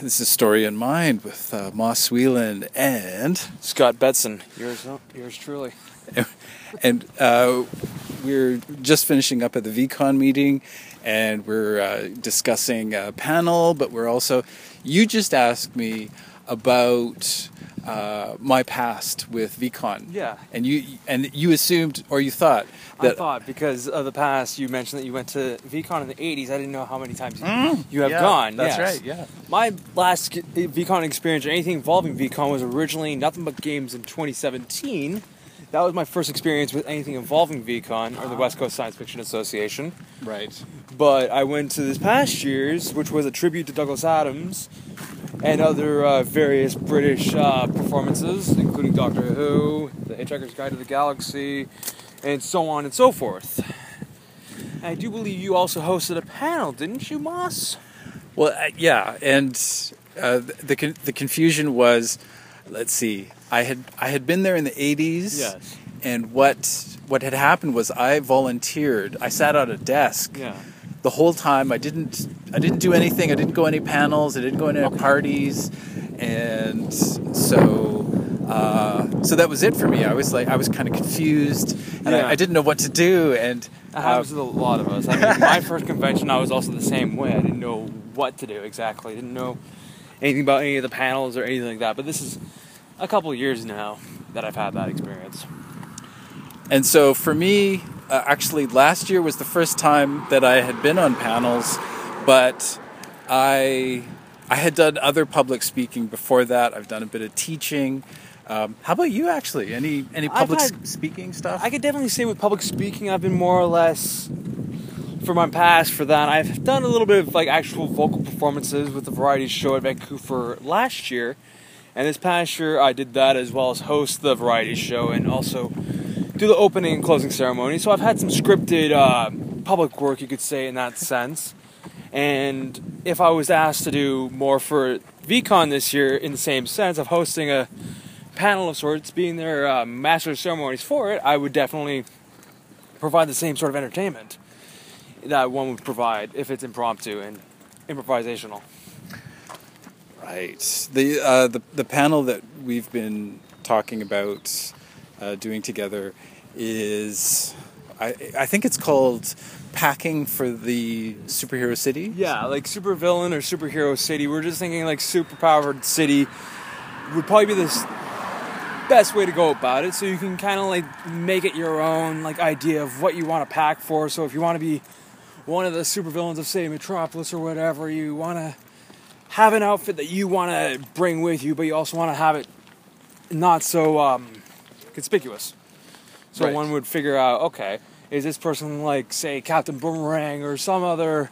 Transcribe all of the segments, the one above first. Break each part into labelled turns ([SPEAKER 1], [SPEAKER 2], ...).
[SPEAKER 1] This is Story in Mind with uh, Moss Whelan and
[SPEAKER 2] Scott Betson, yours, yours truly.
[SPEAKER 1] and uh, we're just finishing up at the VCon meeting, and we're uh, discussing a panel. But we're also, you just asked me about uh, my past with VCon.
[SPEAKER 2] Yeah.
[SPEAKER 1] And you and you assumed or you thought that
[SPEAKER 2] I thought because of the past, you mentioned that you went to VCon in the '80s. I didn't know how many times
[SPEAKER 1] Mm,
[SPEAKER 2] you have
[SPEAKER 1] yeah,
[SPEAKER 2] gone.
[SPEAKER 1] That's
[SPEAKER 2] yes.
[SPEAKER 1] right. Yeah.
[SPEAKER 2] My last VCon experience or anything involving VCon was originally nothing but games in 2017. That was my first experience with anything involving VCon or the West Coast Science Fiction Association.
[SPEAKER 1] Right.
[SPEAKER 2] But I went to this past year's, which was a tribute to Douglas Adams and other uh, various British uh, performances, including Doctor Who, The Hitchhiker's Guide to the Galaxy, and so on and so forth. And I do believe you also hosted a panel, didn't you, Moss?
[SPEAKER 1] Well, uh, yeah, and uh, the con- the confusion was, let's see, I had I had been there in the '80s,
[SPEAKER 2] Yes.
[SPEAKER 1] and what what had happened was I volunteered. I sat at a desk
[SPEAKER 2] Yeah.
[SPEAKER 1] the whole time. I didn't I didn't do anything. I didn't go any panels. I didn't go any parties, and so. Uh, so that was it for me. I was like, I was kind of confused, and
[SPEAKER 2] Yeah.
[SPEAKER 1] I, I didn't know what to do. And
[SPEAKER 2] That
[SPEAKER 1] uh,
[SPEAKER 2] happens with a lot of us. I mean, my first convention, I was also the same way. I didn't know what to do exactly. I didn't know anything about any of the panels or anything like that. But this is a couple years now that I've had that experience.
[SPEAKER 1] And so for me, uh, actually, last year was the first time that I had been on panels, but I I had done other public speaking before that. I've done a bit of teaching. Um, how about you? Actually, any any public
[SPEAKER 2] had-
[SPEAKER 1] speaking stuff?
[SPEAKER 2] I could definitely say with public speaking, I've been more or less for my past for that. I've done a little bit of like actual vocal performances with the variety show at Vancouver last year, and this past year I did that as well as host the variety show and also do the opening and closing ceremony. So I've had some scripted uh, public work, you could say, in that sense. And if I was asked to do more for VCon this year, in the same sense of hosting a panel of sorts, being their uh, master of ceremonies for it, I would definitely provide the same sort of entertainment that one would provide if it's impromptu and improvisational.
[SPEAKER 1] Right. The uh, the the panel that we've been talking about uh, doing together is, I I think it's called packing for the superhero city.
[SPEAKER 2] Yeah, like supervillain or superhero city. We're just thinking like superpowered city would probably be the best way to go about it. So you can kind of like make it your own like idea of what you want to pack for. So if you want to be one of the supervillains of say Metropolis or whatever, you want to have an outfit that you want to bring with you, but you also want to have it not so um, conspicuous. So
[SPEAKER 1] Right.
[SPEAKER 2] one would figure out, okay, is this person like, say, Captain Boomerang or some other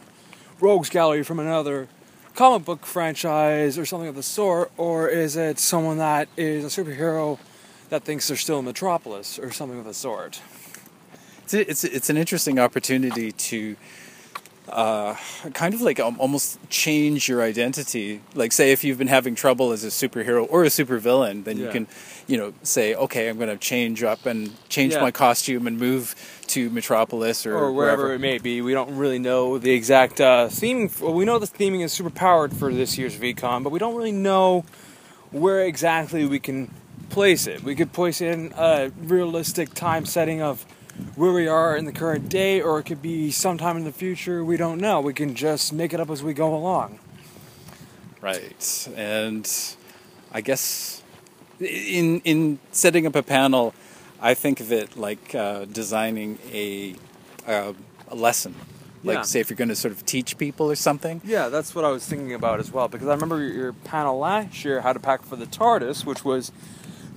[SPEAKER 2] rogues gallery from another comic book franchise or something of the sort, or is it someone that is a superhero that thinks they're still in Metropolis or something of the sort?
[SPEAKER 1] It's a, it's a- it's an interesting opportunity to uh, kind of like um, almost change your identity. Like, say, if you've been having trouble as a superhero or a supervillain, then you can, you know, say, okay, I'm going to change up and change
[SPEAKER 2] Yeah.
[SPEAKER 1] my costume and move to Metropolis or,
[SPEAKER 2] or wherever
[SPEAKER 1] wherever.
[SPEAKER 2] it may be. We don't really know the exact uh, theming. Well, we know the theming is super powered for this year's VCon, but we don't really know where exactly we can place it. We could place it in a realistic time setting of where we are in the current day, or it could be sometime in the future. We don't know. We can just make it up as we go along.
[SPEAKER 1] Right, and I guess in in setting up a panel, I think of it like uh, designing a uh, a lesson. Like,
[SPEAKER 2] Yeah.
[SPEAKER 1] say, if you're going to sort of teach people or something.
[SPEAKER 2] Yeah, that's what I was thinking about as well. Because I remember your, your panel last year, how to pack for the TARDIS, which was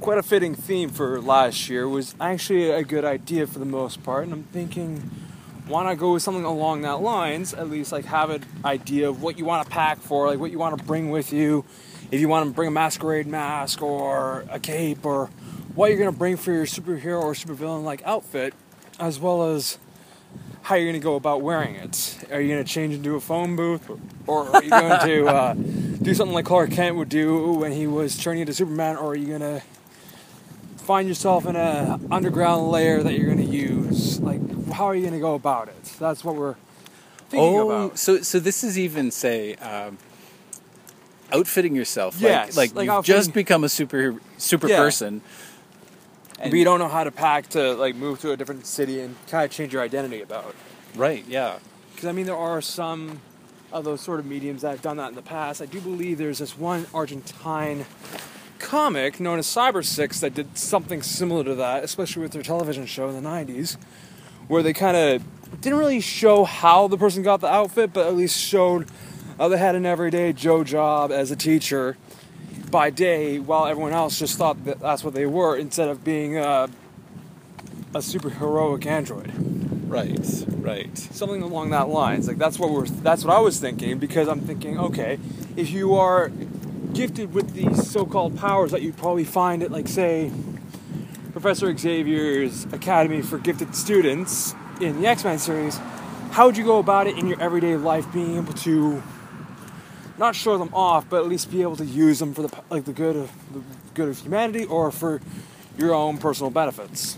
[SPEAKER 2] quite a fitting theme for last year. Was actually a good idea for the most part, and I'm thinking, why not go with something along that lines? At least like have an idea of what you want to pack for, like what you want to bring with you. If you want to bring a masquerade mask or a cape, or what you're going to bring for your superhero or supervillain like outfit, as well as how you're going to go about wearing it. Are you going to change into a phone booth, or are you going to uh, do something like Clark Kent would do when he was turning into Superman, or are you going to find yourself in a underground layer that you're going to use? Like, how are you going to go about it? That's what we're thinking
[SPEAKER 1] oh,
[SPEAKER 2] about.
[SPEAKER 1] so so this is even say um, outfitting yourself.
[SPEAKER 2] Yes,
[SPEAKER 1] like, like,
[SPEAKER 2] like
[SPEAKER 1] you've just become a super super
[SPEAKER 2] Yeah.
[SPEAKER 1] person.
[SPEAKER 2] but you don't know how to pack to like move to a different city and kind of change your identity about.
[SPEAKER 1] Right? Yeah.
[SPEAKER 2] Because I mean, there are some of those sort of mediums that have done that in the past. I do believe there's this one Argentine comic known as Cybersix that did something similar to that, especially with their television show in the '90s, where they kind of didn't really show how the person got the outfit, but at least showed how they had an everyday Joe job as a teacher by day, while everyone else just thought that that's what they were, instead of being uh, a super heroic android
[SPEAKER 1] Right. Right.
[SPEAKER 2] something along that lines. Like that's what we're that's what I was thinking because I'm thinking, okay, if you are gifted with these so-called powers that you probably find at like say Professor Xavier's Academy for Gifted Students in the X-Men series, how would you go about it in your everyday life being able to not show them off, but at least be able to use them for the like the good of the good of humanity or for your own personal benefits?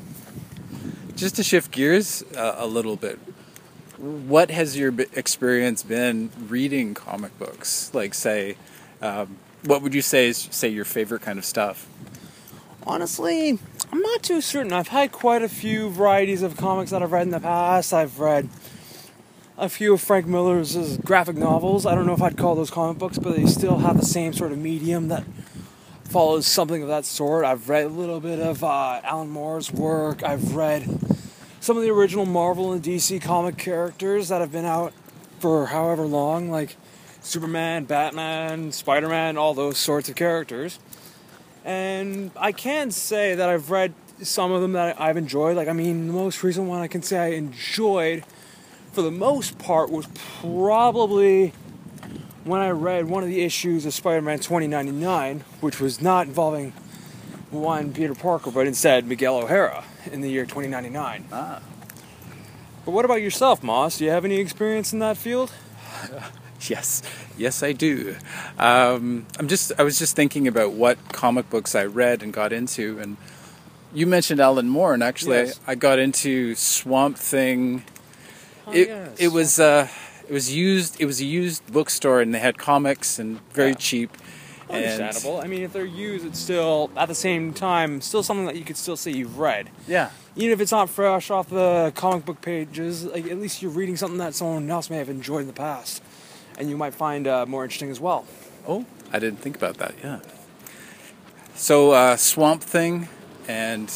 [SPEAKER 1] Just to shift gears uh, a little bit, what has your experience been reading comic books? Like, say, um, what would you say is say your favorite kind of stuff?
[SPEAKER 2] Honestly, I'm not too certain. I've had quite a few varieties of comics that I've read in the past. I've read a few of Frank Miller's graphic novels. I don't know if I'd call those comic books, but they still have the same sort of medium that follows something of that sort. I've read a little bit of uh, Alan Moore's work. I've read some of the original Marvel and DC comic characters that have been out for however long, like Superman, Batman, Spider Man, all those sorts of characters. And I can say that I've read some of them that I've enjoyed. Like, I mean, the most recent one I can say I enjoyed for the most part was probably when I read one of the issues of Spider Man 2099, which was not involving one Peter Parker, but instead Miguel O'Hara in the year 2099.
[SPEAKER 1] Ah.
[SPEAKER 2] But what about yourself, Moss? Do you have any experience in that field?
[SPEAKER 1] Yes, yes, I do. Um, I'm just, I was just thinking about what comic books I read and got into, and you mentioned Alan Moore, and actually,
[SPEAKER 2] Yes.
[SPEAKER 1] I, I got into Swamp Thing.
[SPEAKER 2] Oh,
[SPEAKER 1] it,
[SPEAKER 2] yes.
[SPEAKER 1] it was, uh, it was used. It was a used bookstore, and they had comics and very
[SPEAKER 2] Yeah.
[SPEAKER 1] cheap. and-
[SPEAKER 2] Understandable. I mean, if they're used, it's still at the same time still something that you could still say you've read.
[SPEAKER 1] yeah,
[SPEAKER 2] Even if it's not fresh off the comic book pages, like at least you're reading something that someone else may have enjoyed in the past, and you might find uh, more interesting as well.
[SPEAKER 1] Oh, I didn't think about that. Yeah. So uh, Swamp Thing, and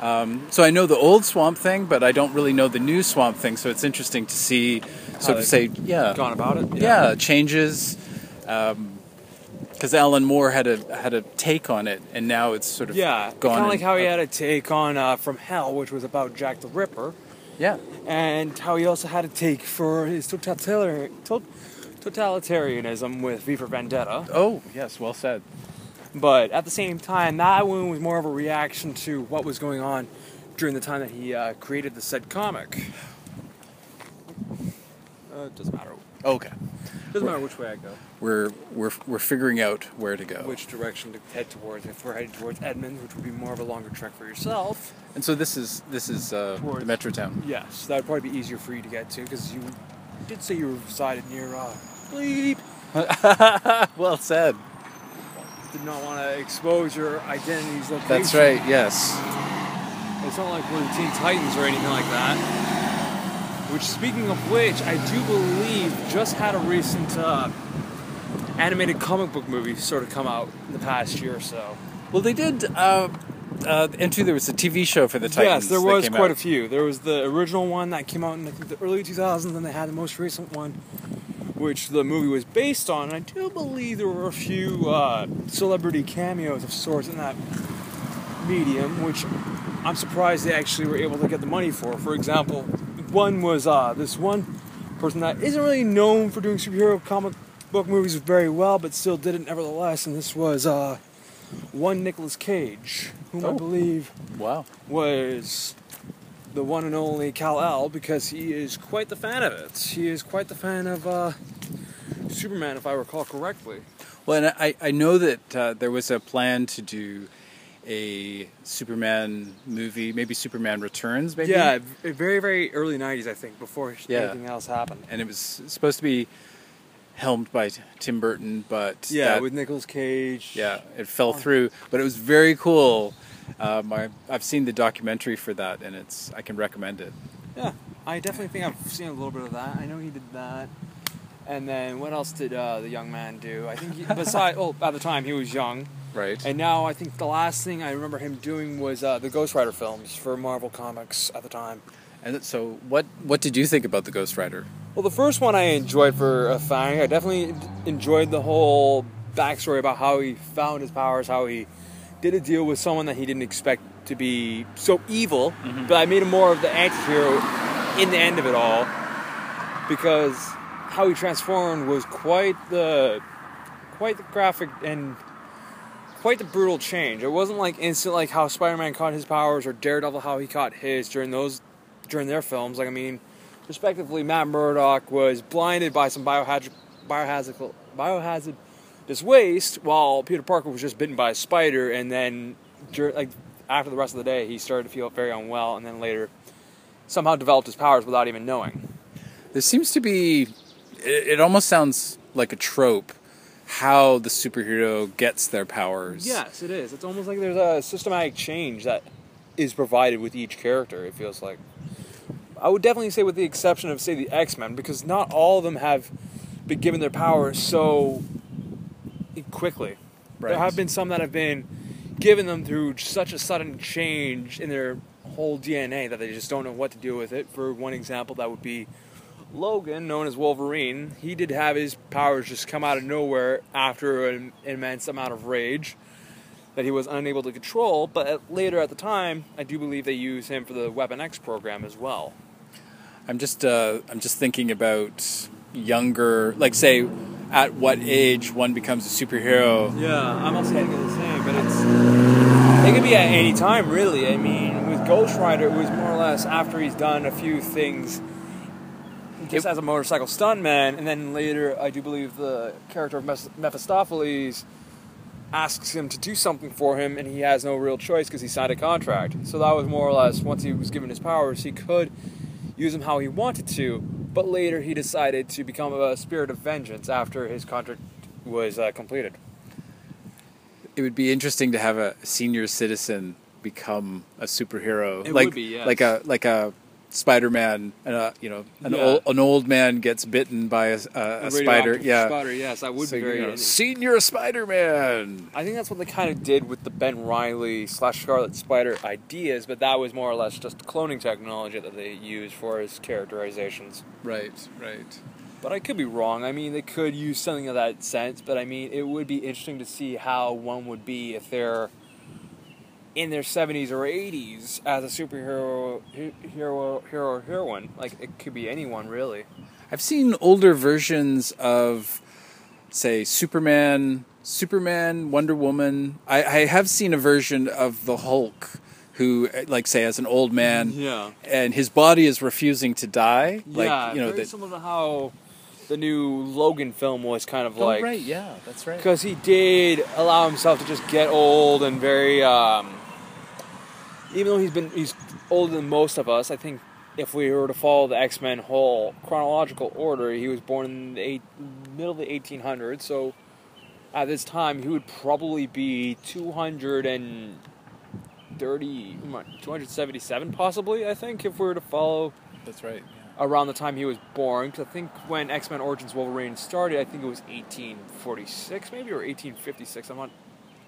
[SPEAKER 1] um, so I know the old Swamp Thing, but I don't really know the new Swamp Thing. So it's interesting to see, sort to say, yeah,
[SPEAKER 2] Gone about it.
[SPEAKER 1] yeah, changes. Because Alan Moore had a had a take on it, and now it's sort of
[SPEAKER 2] Yeah,
[SPEAKER 1] gone.
[SPEAKER 2] kind of like how he had a take on uh, From Hell, which was about Jack the Ripper,
[SPEAKER 1] yeah,
[SPEAKER 2] and how he also had a take for his totalitarian, tot- totalitarianism with V for Vendetta.
[SPEAKER 1] oh yes, well said.
[SPEAKER 2] But at the same time, that one was more of a reaction to what was going on during the time that he uh, created the said comic. Uh, it doesn't matter.
[SPEAKER 1] Okay,
[SPEAKER 2] Doesn't matter which way I go,
[SPEAKER 1] we're we're we're figuring out where to go.
[SPEAKER 2] which direction to head towards. If we're heading towards Edmonds, which would be more of a longer trek for yourself,
[SPEAKER 1] and so this is this is uh, the Metrotown.
[SPEAKER 2] yes, that would probably be easier for you to get to because you did say you resided near uh, Bleep.
[SPEAKER 1] well said.
[SPEAKER 2] Did not want to expose your identity's location.
[SPEAKER 1] That's right. Yes.
[SPEAKER 2] It's not like we're the Teen Titans or anything like that. Which, speaking of which, I do believe just had a recent uh, animated comic book movie sort of come out in the past year or so.
[SPEAKER 1] Well, they did. Uh, uh, and two, there was a TV show for the Titans.
[SPEAKER 2] yes, there was quite
[SPEAKER 1] out.
[SPEAKER 2] a few. There was the original one that came out in think, the early 2000s, and they had the most recent one, which the movie was based on. And I do believe there were a few uh, celebrity cameos of sorts in that medium, which I'm surprised they actually were able to get the money for. For example, one was uh, this one person that isn't really known for doing superhero comic book movies very well, but still did it nevertheless. And this was uh, one Nicolas Cage, whom I
[SPEAKER 1] Oh.
[SPEAKER 2] believe
[SPEAKER 1] Wow.
[SPEAKER 2] was the one and only Kal-El because he is quite the fan of it. He is quite the fan of uh, Superman, if I recall correctly.
[SPEAKER 1] Well, and I, I know that uh, there was a plan to do a Superman movie, maybe Superman Returns, maybe.
[SPEAKER 2] Yeah, very very early '90s, I think, before
[SPEAKER 1] Yeah.
[SPEAKER 2] anything else happened.
[SPEAKER 1] and it was supposed to be helmed by Tim Burton, but
[SPEAKER 2] Yeah,
[SPEAKER 1] that-
[SPEAKER 2] with Nicolas Cage.
[SPEAKER 1] yeah, it fell through. But it was very cool. Um, I, I've seen the documentary for that, and it's I can recommend it.
[SPEAKER 2] Yeah, I definitely think I've seen a little bit of that. I know he did that. And then what else did uh, the young man do? I think he, besides, oh, at the time he was young,
[SPEAKER 1] Right.
[SPEAKER 2] and now I think the last thing I remember him doing was uh, the Ghost Rider films for Marvel Comics at the time.
[SPEAKER 1] And so, what what did you think about the Ghost Rider?
[SPEAKER 2] Well, the first one I enjoyed for a Fang. I definitely enjoyed the whole backstory about how he found his powers, how he did a deal with someone that he didn't expect to be so evil. Mm-hmm. But I made him more of the anti-hero in the end of it all because how he transformed was quite the quite the graphic and quite the brutal change. It wasn't like instant like how Spider-Man caught his powers or Daredevil how he caught his during those during their films. Like I mean, respectively, Matt Murdock was blinded by some biohazard biohazard biohazardous waste, while Peter Parker was just bitten by a spider, and then like after the rest of the day, he started to feel very unwell, and then later somehow developed his powers without even knowing.
[SPEAKER 1] There seems to be. It, it almost sounds like a trope how the superhero gets their powers.
[SPEAKER 2] Yes, it is. It's almost like there's a systematic change that is provided with each character. It feels like. I would definitely say, with the exception of say the X Men, because not all of them have been given their powers so quickly.
[SPEAKER 1] Right.
[SPEAKER 2] There have been some that have been given them through such a sudden change in their whole DNA that they just don't know what to do with it. For one example, that would be Logan, known as Wolverine. He did have his powers just come out of nowhere after an immense amount of rage that he was unable to control. But later at the time, I do believe they use him for the Weapon X program as well.
[SPEAKER 1] I'm just uh, I'm just thinking about younger, like say, at what age one becomes a superhero.
[SPEAKER 2] Yeah, I'm also getting the same, but it's it could be at any time, really. I mean, with Ghost Rider, it was more or less after he's done a few things, just as a motorcycle stuntman, and then later, I do believe the character of Mephistopheles asks him to do something for him, and he has no real choice because he signed a contract. So that was more or less once he was given his powers, he could use him how he wanted to. But later, he decided to become a spirit of vengeance after his contract was uh, completed.
[SPEAKER 1] It would be interesting to have a senior citizen become a superhero,
[SPEAKER 2] It
[SPEAKER 1] like
[SPEAKER 2] be, yes.
[SPEAKER 1] like a like a Spider-Man. Uh, you know, an
[SPEAKER 2] Yeah.
[SPEAKER 1] old an old man gets bitten by a, a, a spider. Yeah,
[SPEAKER 2] Spider, yes, I would
[SPEAKER 1] So,
[SPEAKER 2] be very.
[SPEAKER 1] you know, senior Spider-Man.
[SPEAKER 2] I think that's what they kind of did with the Ben Riley slash Scarlet Spider ideas, but that was more or less just cloning technology that they used for his characterizations.
[SPEAKER 1] Right, right.
[SPEAKER 2] But I could be wrong. I mean, they could use something of that sense, but I mean, it would be interesting to see how one would be if they're in their 70s or 80s as a superhero, hero, hero, or heroine. Like, it could be anyone, really.
[SPEAKER 1] I've seen older versions of, say, Superman, Superman, Wonder Woman. I, I have seen a version of the Hulk, who, like, say, as an old man,
[SPEAKER 2] Yeah.
[SPEAKER 1] and his body is refusing to die. Like,
[SPEAKER 2] yeah,
[SPEAKER 1] you know,
[SPEAKER 2] very
[SPEAKER 1] that.
[SPEAKER 2] similar to how the new Logan film was kind of like.
[SPEAKER 1] oh, right, yeah, that's right.
[SPEAKER 2] because he did allow himself to just get old and very um, even though he's been he's older than most of us i think if we were to follow the x-men whole chronological order he was born in the eight, middle of the 1800s so at this time he would probably be 230 277 possibly i think if we were to follow
[SPEAKER 1] That's right.
[SPEAKER 2] around the time he was born. Because I think when X Men Origins Wolverine started, I think it was 1846, maybe or 1856. I'm not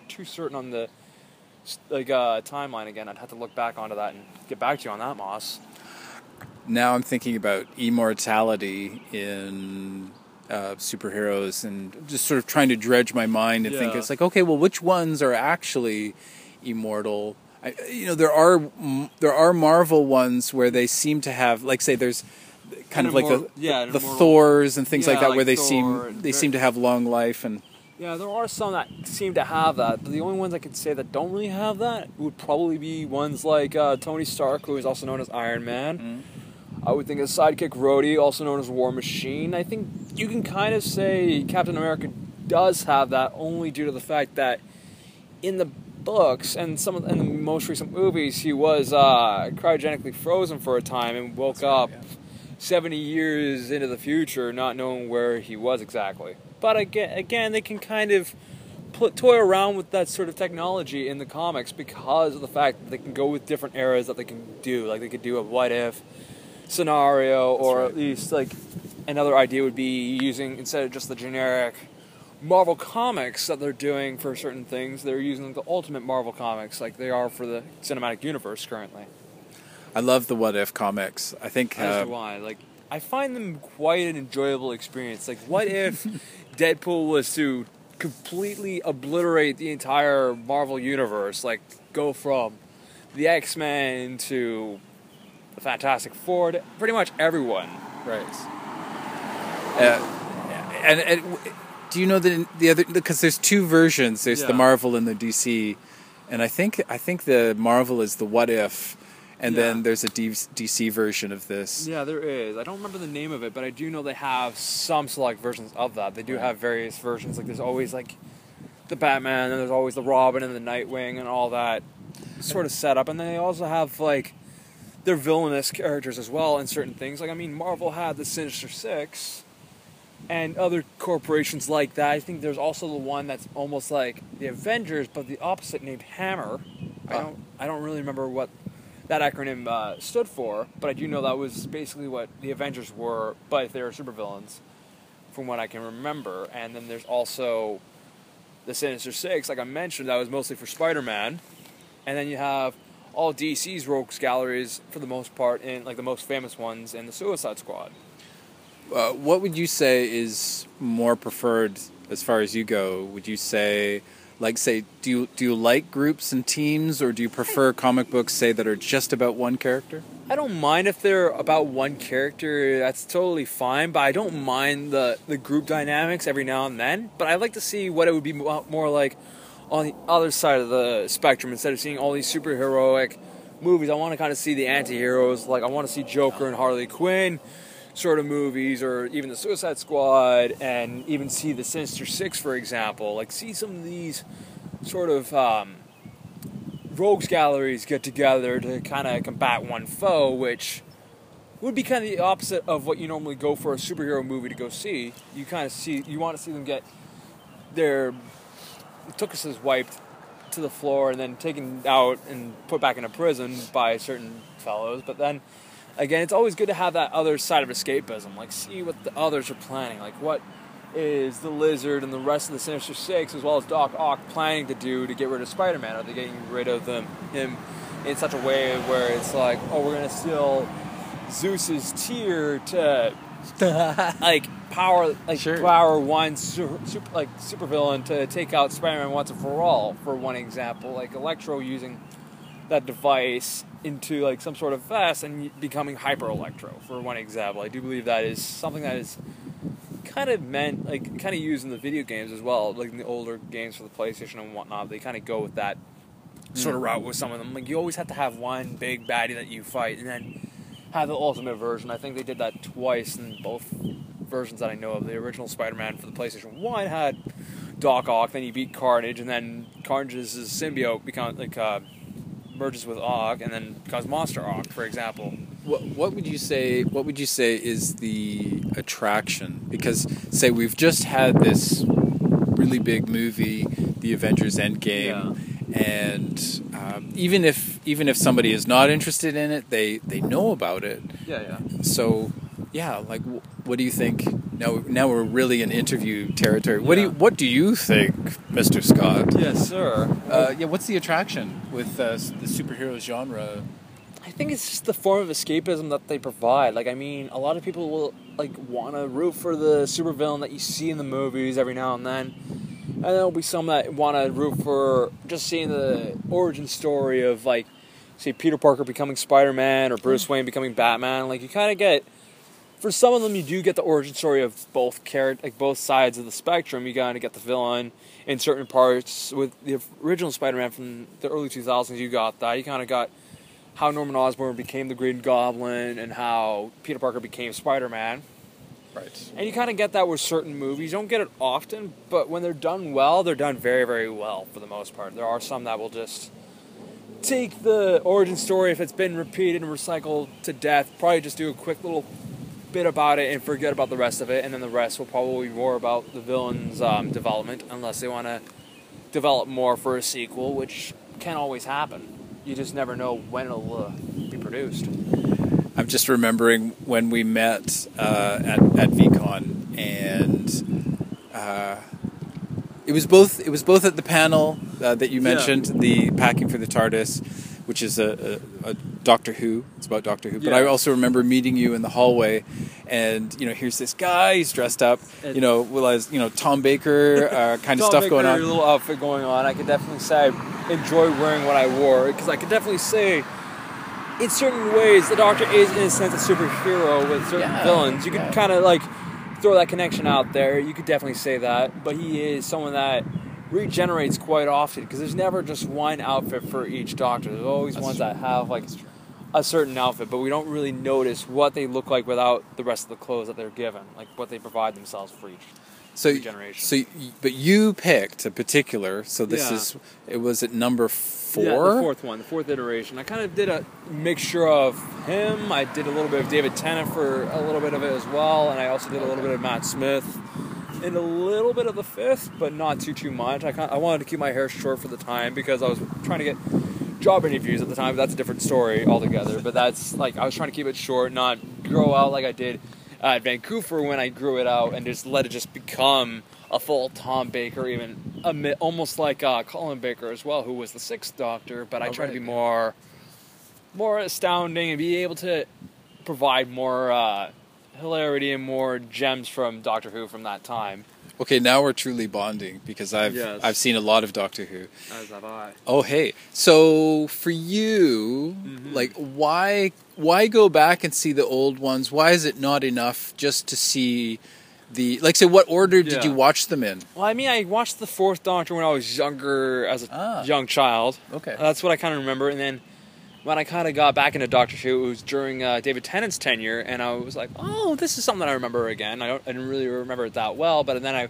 [SPEAKER 2] too certain on the like uh, timeline again. I'd have to look back onto that and get back to you on that, Moss.
[SPEAKER 1] Now I'm thinking about immortality in uh, superheroes and just sort of trying to dredge my mind and think it's like, okay, well, which ones are actually immortal? I, you know, there are there are Marvel ones where they seem to have, like, say, there's kind
[SPEAKER 2] An
[SPEAKER 1] of like the
[SPEAKER 2] yeah,
[SPEAKER 1] the
[SPEAKER 2] immortal-
[SPEAKER 1] Thors and things like that,
[SPEAKER 2] like
[SPEAKER 1] where they
[SPEAKER 2] Thor
[SPEAKER 1] seem they seem to have long life and
[SPEAKER 2] Yeah, there are some that seem to have that, but the only ones I could say that don't really have that would probably be ones like uh, Tony Stark, who is also known as Iron Man. I would think his sidekick Rhodey, also known as War Machine. I think you can kind of say Captain America does have that only due to the fact that in the books and some of, in the most recent movies, he was uh, cryogenically frozen for a time and woke
[SPEAKER 1] right,
[SPEAKER 2] up
[SPEAKER 1] yeah.
[SPEAKER 2] 70 years into the future, not knowing where he was exactly. But again, again, they can kind of put, toy around with that sort of technology in the comics because of the fact that they can go with different eras that they can do. Like they could do a what if scenario, or
[SPEAKER 1] right.
[SPEAKER 2] at least like another idea would be using instead of just the generic Marvel comics that they're doing for certain things, they're using the ultimate Marvel comics like they are for the cinematic universe currently.
[SPEAKER 1] I love the What If comics. I think uh,
[SPEAKER 2] I. Like I find them quite an enjoyable experience. Like what if Deadpool was to completely obliterate the entire Marvel universe, like go from the X Men to the Fantastic Four, to pretty much everyone.
[SPEAKER 1] Right. Uh, and, and do you know the the other because there's two versions. There's the Marvel and the DC, and I think I think the Marvel is the What If, and
[SPEAKER 2] Yeah.
[SPEAKER 1] then there's a DC version of this.
[SPEAKER 2] Yeah, there is. I don't remember the name of it, but I do know they have some select versions of that. They do have various versions. Like there's always like the Batman, and there's always the Robin and the Nightwing and all that sort of setup. And then they also have like their villainous characters as well in certain things. Like I mean, Marvel had the Sinister Six and other corporations like that. I think there's also the one that's almost like the Avengers, but the opposite named Hammer. I
[SPEAKER 1] Ah.
[SPEAKER 2] don't I don't really remember what that acronym uh, stood for, but I do know that was basically what the Avengers were, but they were supervillains, from what I can remember. And then there's also the Sinister Six, like I mentioned, that was mostly for Spider-Man. And then you have all DC's rogues galleries for the most part, and like the most famous ones in the Suicide Squad.
[SPEAKER 1] Uh, what would you say is more preferred as far as you go? Would you say, like, say, do you do you like groups and teams, or do you prefer comic books, say, that are just about one character?
[SPEAKER 2] I don't mind if they're about one character. That's totally fine. But I don't mind the the group dynamics every now and then. But I like to see what it would be more like on the other side of the spectrum. Instead of seeing all these superheroic movies, I want to kind of see the anti-heroes. Like I want to see Joker and Harley Quinn sort of movies, or even the Suicide Squad, and even see the Sinister Six, for example. Like see some of these sort of. Um, rogues galleries get together to kind of combat one foe, which would be kind of the opposite of what you normally go for a superhero movie to go see. You kind of see, you want to see them get their tuchuses wiped to the floor and then taken out and put back into prison by certain fellows. But then again, it's always good to have that other side of escapism, like see what the others are planning, like what is the Lizard and the rest of the Sinister Six, as well as Doc Ock, planning to do to get rid of Spider-Man? Are they getting rid of them him in such a way where it's like, oh, we're gonna steal Zeus's tear to like power, like
[SPEAKER 1] Sure.
[SPEAKER 2] power one super, super, like supervillain to take out Spider-Man once and for all? For one example, like Electro using that device into like some sort of vest and becoming Hyper Electro. For one example, I do believe that is something that is kind of meant like kind of used in the video games as well, like in the older games for the PlayStation and whatnot. They kind of go with that sort of route with some of them. Like you always have to have one big baddie that you fight, and then have the ultimate version. I think they did that twice in both versions that I know of. The original Spider-Man for the PlayStation One had Doc Ock, then you beat Carnage, and then Carnage's symbiote become like uh, merges with Ock and then becomes Monster Ock, for example.
[SPEAKER 1] What, what would you say? What would you say is the attraction? Because say we've just had this really big movie, the Avengers Endgame, and um, even if even if somebody is not interested in it, they they know about it.
[SPEAKER 2] Yeah, yeah.
[SPEAKER 1] So yeah, like what do you think? Now now we're really in interview territory. What do you what do you think, Mr. Scott?
[SPEAKER 2] Yes, sir.
[SPEAKER 1] Uh, yeah, what's the attraction with uh, the superhero genre?
[SPEAKER 2] I think it's just the form of escapism that they provide. Like, I mean, a lot of people will like want to root for the supervillain that you see in the movies every now and then, and there'll be some that want to root for just seeing the origin story of like, say, Peter Parker becoming Spider-Man or Bruce Wayne becoming Batman. Like, you kind of get. For some of them, you do get the origin story of both character, like both sides of the spectrum. You kind of get the villain in certain parts. With the original Spider-Man from the early 2000s, you got that. You kind of got how Norman Osborn became the Green Goblin and how Peter Parker became Spider Man.
[SPEAKER 1] Right.
[SPEAKER 2] And you kind of get that with certain movies. You don't get it often, but when they're done well, they're done very, very well for the most part. There are some that will just take the origin story if it's been repeated and recycled to death, probably just do a quick little bit about it and forget about the rest of it, and then the rest will probably be more about the villain's um, development, unless they want to develop more for a sequel, which can always happen. You just never know when it'll uh, be produced.
[SPEAKER 1] I'm just remembering when we met uh, at at VCon, and uh, it was both it was both at the panel uh, that you
[SPEAKER 2] Yeah.
[SPEAKER 1] mentioned, the packing for the TARDIS, which is a, a, a Doctor Who. It's about Doctor Who. But
[SPEAKER 2] Yeah.
[SPEAKER 1] I also remember meeting you in the hallway, and you know, here's this guy. He's dressed up,
[SPEAKER 2] And-
[SPEAKER 1] you know, well as you know, Tom Baker uh, kind of stuff going
[SPEAKER 2] Baker,
[SPEAKER 1] on.
[SPEAKER 2] little outfit going on. I could definitely say I enjoy wearing what I wore because I could definitely say, in certain ways, the Doctor is in a sense a superhero with certain
[SPEAKER 1] Yeah,
[SPEAKER 2] villains. You could
[SPEAKER 1] yeah.
[SPEAKER 2] kind of like throw that connection out there. You could definitely say that, but he is someone that regenerates quite often because there's never just one outfit for each Doctor. There's always
[SPEAKER 1] That's
[SPEAKER 2] ones
[SPEAKER 1] true.
[SPEAKER 2] that have like a certain outfit, but we don't really notice what they look like without the rest of the clothes that they're given, like what they provide themselves for each.
[SPEAKER 1] So,
[SPEAKER 2] regeneration.
[SPEAKER 1] so, but you picked a particular. So this
[SPEAKER 2] Yeah.
[SPEAKER 1] is it was at number four.
[SPEAKER 2] Yeah, the fourth one, the fourth iteration. I kind of did a mixture of him. I did a little bit of David Tennant for a little bit of it as well, and I also did a little bit of Matt Smith, and a little bit of the fifth, but not too too much. I I wanted to keep my hair short for the time because I was trying to get job interviews at the time. That's a different story altogether. But that's like I was trying to keep it short, not grow out like I did at Vancouver when I grew it out and just let it just become a full Tom Baker, even a, almost like uh, Colin Baker as well, who was the sixth Doctor. But I
[SPEAKER 1] Oh,
[SPEAKER 2] tried to be more, more astounding and be able to provide more uh, hilarity and more gems from Doctor Who from that time.
[SPEAKER 1] Okay, now we're truly bonding because I've
[SPEAKER 2] Yes.
[SPEAKER 1] I've seen a lot of Doctor Who.
[SPEAKER 2] As have I.
[SPEAKER 1] Oh hey, so for you,
[SPEAKER 2] Mhm.
[SPEAKER 1] like why why go back and see the old ones? Why is it not enough just to see the like? Say, what order did
[SPEAKER 2] Yeah.
[SPEAKER 1] you watch them in?
[SPEAKER 2] Well, I mean, I watched the fourth Doctor when I was younger, as a
[SPEAKER 1] Ah.
[SPEAKER 2] young child.
[SPEAKER 1] Okay.
[SPEAKER 2] That's what I kind of remember. And then when I kind of got back into Doctor Who, it was during uh, David Tennant's tenure, and I was like, oh, this is something I remember again. I, don't, I didn't really remember it that well, but then I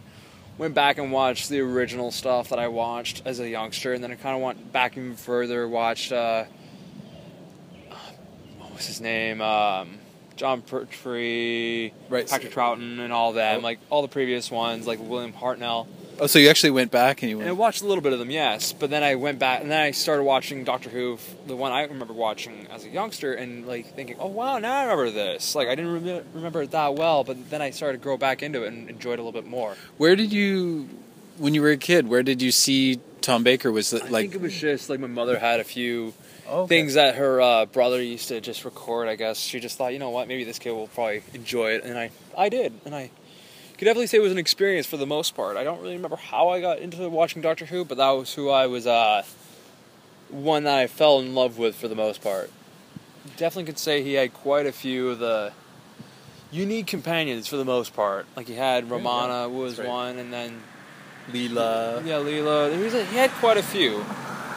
[SPEAKER 2] went back and watched the original stuff that I watched as a youngster, and then I kind of went back even further, watched, uh, what was his name? Um, Jon Pertwee,
[SPEAKER 1] Right,
[SPEAKER 2] Patrick Troughton, and all that,
[SPEAKER 1] Oh.
[SPEAKER 2] like all the previous ones, like William Hartnell.
[SPEAKER 1] Oh, so you actually went back and you
[SPEAKER 2] And I watched a little bit of them, yes. But then I went back, and then I started watching Doctor Who, the one I remember watching as a youngster, and like thinking, "Oh wow, now I remember this." Like I didn't rem- remember it that well, but then I started to grow back into it and enjoyed it a little bit more.
[SPEAKER 1] Where did you, when you were a kid, where did you see Tom Baker? Was it like?
[SPEAKER 2] I think it was just like my mother had a few
[SPEAKER 1] oh,
[SPEAKER 2] things that her uh, brother used to just record. I guess she just thought, you know what, maybe this kid will probably enjoy it, and I, I did, and I could definitely say it was an experience for the most part. I don't really remember how I got into watching Doctor Who, but that was who I was, uh, one that I fell in love with for the most part. Definitely could say he had quite a few of the unique companions for the most part. Like he had Romana was
[SPEAKER 1] right.
[SPEAKER 2] one, and then
[SPEAKER 1] Leela?
[SPEAKER 2] yeah, Leela. He, was a, he had quite a few.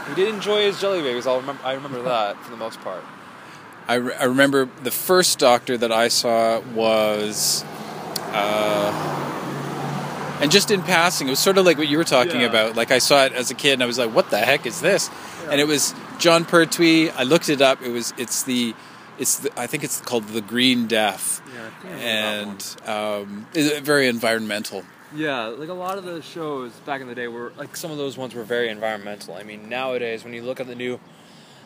[SPEAKER 2] He did enjoy his jelly babies. I'll remember. I remember that for the most part.
[SPEAKER 1] I, re- I remember the first Doctor that I saw was, uh, and just in passing, it was sort of like what you were talking
[SPEAKER 2] Yeah.
[SPEAKER 1] about. Like I saw it as a kid, and I was like, "What the heck is this?" And it was Jon Pertwee. I looked it up. It was it's the it's the, I think it's called the Green Death,
[SPEAKER 2] Yeah,
[SPEAKER 1] and um, very environmental.
[SPEAKER 2] yeah, like a lot of the shows back in the day were like some of those ones were very environmental. I mean, nowadays when you look at the new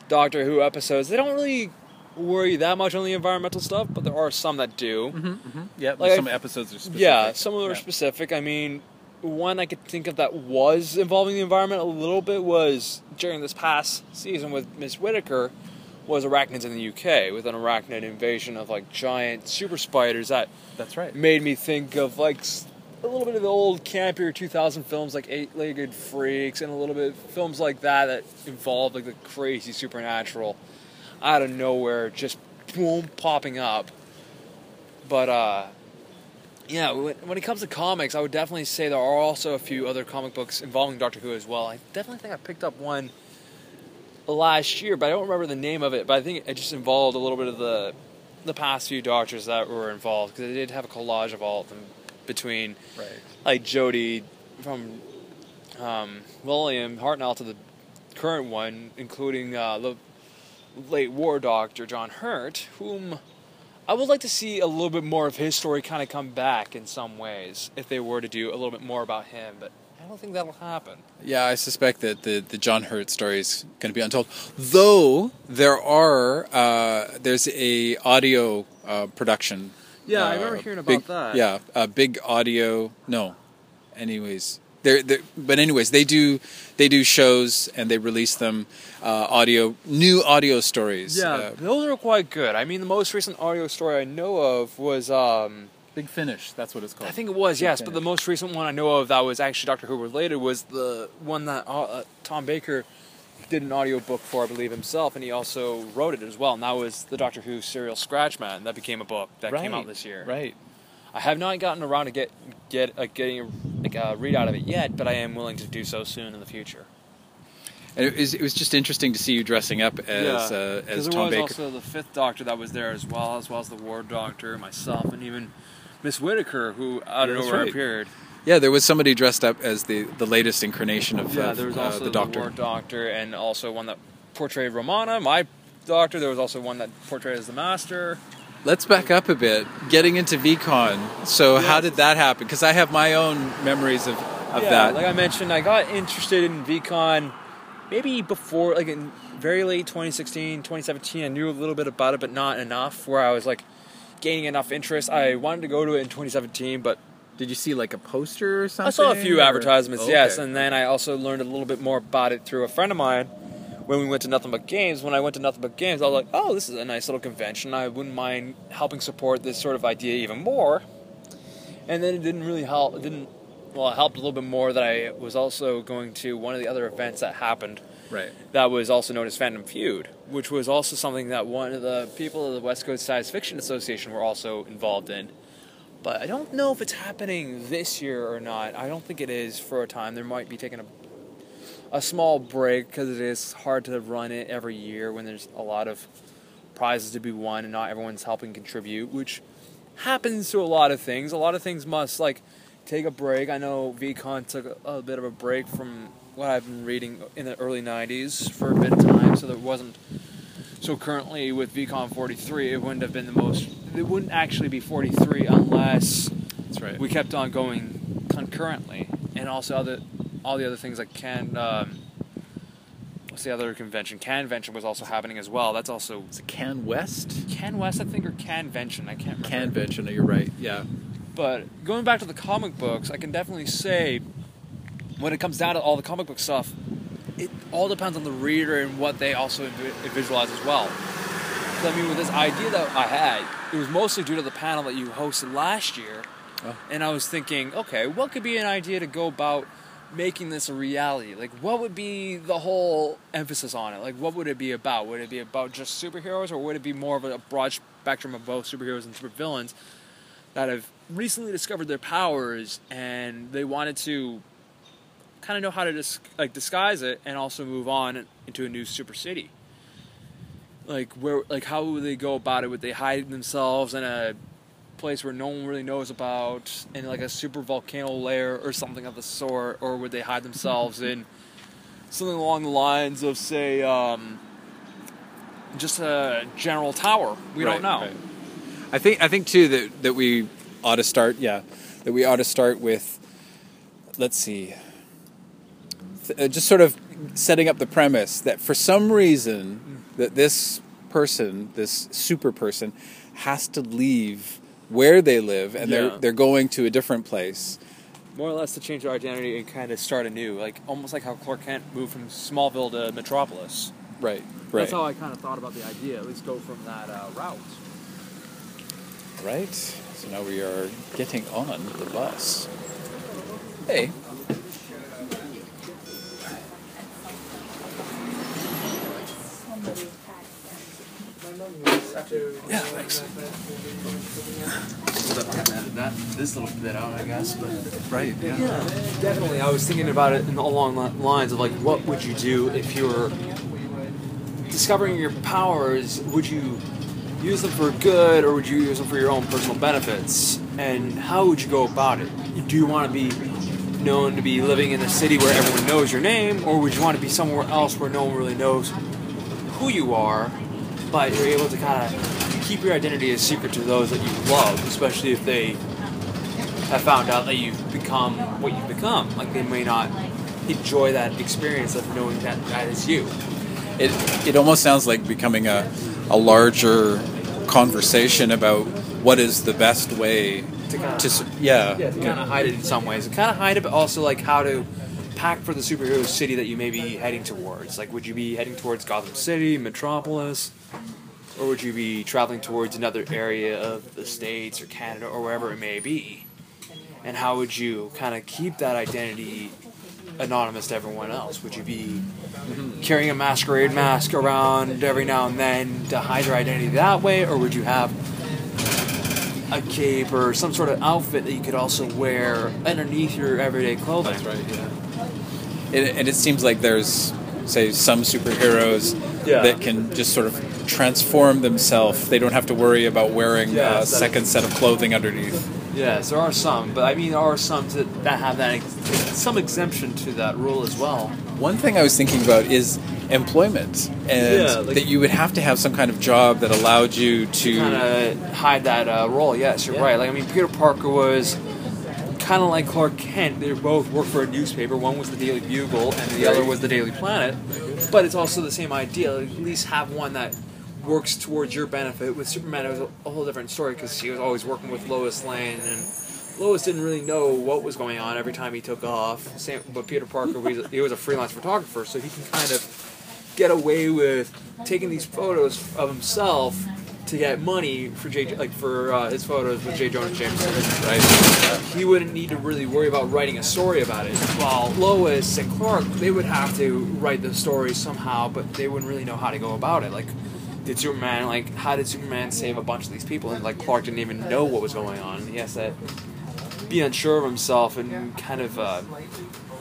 [SPEAKER 2] Doctor Who episodes, they don't really worry that much on the environmental stuff, but there are some that do.
[SPEAKER 1] Mm-hmm. Yeah,
[SPEAKER 2] Like,
[SPEAKER 1] some episodes are specific.
[SPEAKER 2] Yeah, some of them are
[SPEAKER 1] Yeah.
[SPEAKER 2] specific. I mean, one I could think of that was involving the environment a little bit was during this past season with Miss Whittaker was arachnids in the UK with an arachnid invasion of like giant super spiders that
[SPEAKER 1] That's right.
[SPEAKER 2] made me think of like a little bit of the old campier 2000 films like Eight-Legged Freaks and a little bit of films like that that involved like the crazy supernatural out of nowhere just boom popping up. But uh yeah, when, when it comes to comics, I would definitely say there are also a few other comic books involving Doctor Who as well. I definitely think I picked up one last year, but I don't remember the name of it. But I think it just involved a little bit of the the past few doctors that were involved because they did have a collage of all of them between
[SPEAKER 1] Right.
[SPEAKER 2] like Jody from um, William Hartnell to the current one, including uh, the late war doctor John Hurt, whom I would like to see a little bit more of his story kind of come back in some ways if they were to do a little bit more about him, but I don't think that'll happen.
[SPEAKER 1] Yeah, I suspect that the, the John Hurt story is going to be untold. Though there are uh, there's a audio uh, production.
[SPEAKER 2] Yeah, I
[SPEAKER 1] uh,
[SPEAKER 2] remember hearing about
[SPEAKER 1] big-
[SPEAKER 2] that.
[SPEAKER 1] Yeah, a big audio. No, anyways, they're, they're but anyways they do they do shows and they release them uh, audio new audio stories.
[SPEAKER 2] Yeah,
[SPEAKER 1] uh,
[SPEAKER 2] those are quite good. I mean, the most recent audio story I know of was um,
[SPEAKER 1] Big Finish. That's what it's called.
[SPEAKER 2] I think it was,
[SPEAKER 1] Big
[SPEAKER 2] yes, but the most recent one I know of that was actually Doctor Who related was the one that uh, uh, Tom Baker did an audiobook for, I believe, himself, and he also wrote it as well. And that was the Doctor Who serial Scratchman that became a book that came out this year.
[SPEAKER 1] Right.
[SPEAKER 2] I have not gotten around to get get uh, getting a, like a read out of it yet, but I am willing to do so soon in the future.
[SPEAKER 1] And it was, it was just interesting to see you dressing up as uh, as
[SPEAKER 2] because there
[SPEAKER 1] Tom
[SPEAKER 2] was
[SPEAKER 1] Baker.
[SPEAKER 2] also the fifth Doctor that was there as well, as well as the War Doctor, myself, and even Miss Whittaker, who out of
[SPEAKER 1] That's
[SPEAKER 2] nowhere
[SPEAKER 1] right.
[SPEAKER 2] appeared.
[SPEAKER 1] Yeah, there was somebody dressed up as the, the latest incarnation of,
[SPEAKER 2] Yeah,
[SPEAKER 1] of,
[SPEAKER 2] there was
[SPEAKER 1] uh,
[SPEAKER 2] also
[SPEAKER 1] the
[SPEAKER 2] the,
[SPEAKER 1] Doctor.
[SPEAKER 2] War Doctor, and also one that portrayed Romana, my Doctor. There was also one that portrayed as the Master.
[SPEAKER 1] Let's back up a bit. Getting into VCon. So how did that happen? Because I have my own memories of, of
[SPEAKER 2] yeah,
[SPEAKER 1] that.
[SPEAKER 2] like I mentioned, I got interested in VCon maybe before, like in very late 2016, 2017. I knew a little bit about it, but not enough. Where I was like gaining enough interest. I wanted to go to it in 2017, but
[SPEAKER 1] did you see like a poster or something?
[SPEAKER 2] I saw a few
[SPEAKER 1] or-
[SPEAKER 2] advertisements,
[SPEAKER 1] Okay.
[SPEAKER 2] yes, and then I also learned a little bit more about it through a friend of mine when we went to Nothing But Games. When I went to Nothing But Games, I was like, oh, this is a nice little convention. I wouldn't mind helping support this sort of idea even more. And then it didn't really help. It didn't. Well, it helped a little bit more that I was also going to one of the other events that happened
[SPEAKER 1] right.
[SPEAKER 2] that was also known as Phantom Feud, which was also something that one of the people of the West Coast Science Fiction Association were also involved in. But I don't know if it's happening this year or not. I don't think it is for a time. There might be taking a a small break because it is hard to run it every year when there's a lot of prizes to be won and not everyone's helping contribute, which happens to a lot of things. A lot of things must like take a break. I know VCon took a, a bit of a break from what I've been reading in the early '90s for a bit of time, so there wasn't. So currently with VCon 43, it wouldn't have been the most. It wouldn't actually be 43 unless
[SPEAKER 1] That's right.
[SPEAKER 2] we kept on going concurrently, and also other all the other things like Can. Um, what's the other convention? Canvention was also happening as well. That's also
[SPEAKER 1] Is it Can West?
[SPEAKER 2] Can West, I think, or Canvention. I can't remember.
[SPEAKER 1] Canvention. You're right. Yeah.
[SPEAKER 2] But going back to the comic books, I can definitely say when it comes down to all the comic book stuff, it all depends on the reader and what they also visualize as well. I mean, with this idea that I had, it was mostly due to the panel that you hosted last year.
[SPEAKER 1] Oh.
[SPEAKER 2] And I was thinking, okay, what could be an idea to go about making this a reality? Like, what would be the whole emphasis on it? Like, what would it be about? Would it be about just superheroes, or would it be more of a broad spectrum of both superheroes and supervillains that have recently discovered their powers and they wanted to kind of know how to dis- like disguise it and also move on into a new super city? Like, where, like, how would they go about it? Would they hide themselves in a place where no one really knows about in like a super volcano lair or something of the sort or would they hide themselves in something along the lines of say um, just a general tower we
[SPEAKER 1] Right,
[SPEAKER 2] don't know
[SPEAKER 1] right. I think I think too that that we ought to start. Yeah, that we ought to start with. Let's see. uh, Just sort of setting up the premise that for some reason that this person, this super person, has to leave where they live, and
[SPEAKER 2] Yeah.
[SPEAKER 1] they're they're going to a different place.
[SPEAKER 2] more or less to change their identity and kind of start anew like almost like how clark kent moved from smallville to metropolis
[SPEAKER 1] Right. Right.
[SPEAKER 2] that's how i kind of thought about the idea at least go from that uh, route
[SPEAKER 1] Right. So now we are getting on the bus. Hey. Yeah, thanks.
[SPEAKER 2] this little bit out i guess but
[SPEAKER 1] Right. Yeah.
[SPEAKER 2] Definitely, I was thinking about it along the lines of like, what would you do if you were discovering your powers? Would you use them for good or would you use them for your own personal benefits? And how would you go about it? Do you want to be known to be living in a city where everyone knows your name, or would you want to be somewhere else where no one really knows who you are, but you're able to kind of keep your identity a secret to those that you love, especially if they have found out that you've become what you've become? Like they may not enjoy that experience of knowing that that is you.
[SPEAKER 1] It it almost sounds like becoming a a larger conversation about what is the best way
[SPEAKER 2] To kind of
[SPEAKER 1] to yeah
[SPEAKER 2] Yeah, to kind of hide it in some ways. Kind of hide it, but also like how to pack for the superhero city that you may be heading towards. Like, would you be heading towards Gotham City, Metropolis, or would you be traveling towards another area of the states or Canada or wherever it may be? And how would you kind of keep that identity anonymous to everyone else? Would you be carrying a masquerade mask around every now and then to hide your identity that way, or would you have a cape or some sort of outfit that you could also wear underneath your everyday clothing.
[SPEAKER 1] That's right. Yeah. It, and it seems like there's, say, some superheroes
[SPEAKER 2] Yeah.
[SPEAKER 1] that can just sort of transform themselves. They don't have to worry about wearing
[SPEAKER 2] Yeah,
[SPEAKER 1] a
[SPEAKER 2] that-
[SPEAKER 1] second set of clothing underneath.
[SPEAKER 2] Yes, there are some, but I mean there are some that, that have that ex- some exemption to that rule as well.
[SPEAKER 1] One thing I was thinking about is employment, and
[SPEAKER 2] Yeah, like-
[SPEAKER 1] that you would have to have some kind of job that allowed you to.
[SPEAKER 2] Kind of hide that uh, role. Yes, you're
[SPEAKER 1] Yeah.
[SPEAKER 2] right. Like I mean, Peter Parker was kind of like Clark Kent. They both worked for a newspaper. One was the Daily Bugle, and the other was the Daily Planet. But it's also the same idea. At least have one that works towards your benefit. With Superman, it was a, whole different story because he was always working with Lois Lane, and Lois didn't really know what was going on every time he took off. Same, but Peter Parker, he was a freelance photographer, so he can kind of get away with taking these photos of himself to get money for J, like for uh, his photos with J. Jonah Jameson.
[SPEAKER 1] right?
[SPEAKER 2] He wouldn't need to really worry about writing a story about it. While Lois and Clark, they would have to write the story somehow, but they wouldn't really know how to go about it. Like, did Superman like how did Superman save a bunch of these people? And like Clark didn't even know what was going on. He has to be unsure of himself and kind of uh,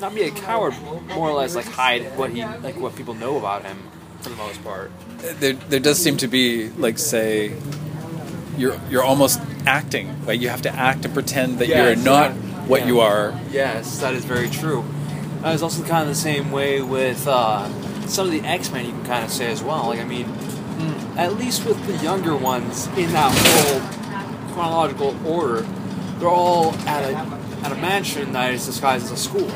[SPEAKER 2] not be a coward, more or less like hide what he like what people know about him for the most part.
[SPEAKER 1] there, there does seem to be like say you're you're almost acting like you have to act and pretend that
[SPEAKER 2] Yes,
[SPEAKER 1] you're not
[SPEAKER 2] yeah.
[SPEAKER 1] what
[SPEAKER 2] Yeah.
[SPEAKER 1] you are
[SPEAKER 2] Yes, that is very true. Uh, it's also kind of the same way with uh, some of the X Men. You can kind of say as well. Like I mean, at least with the younger ones in that whole chronological order, they're all at a at a mansion that is disguised as a school.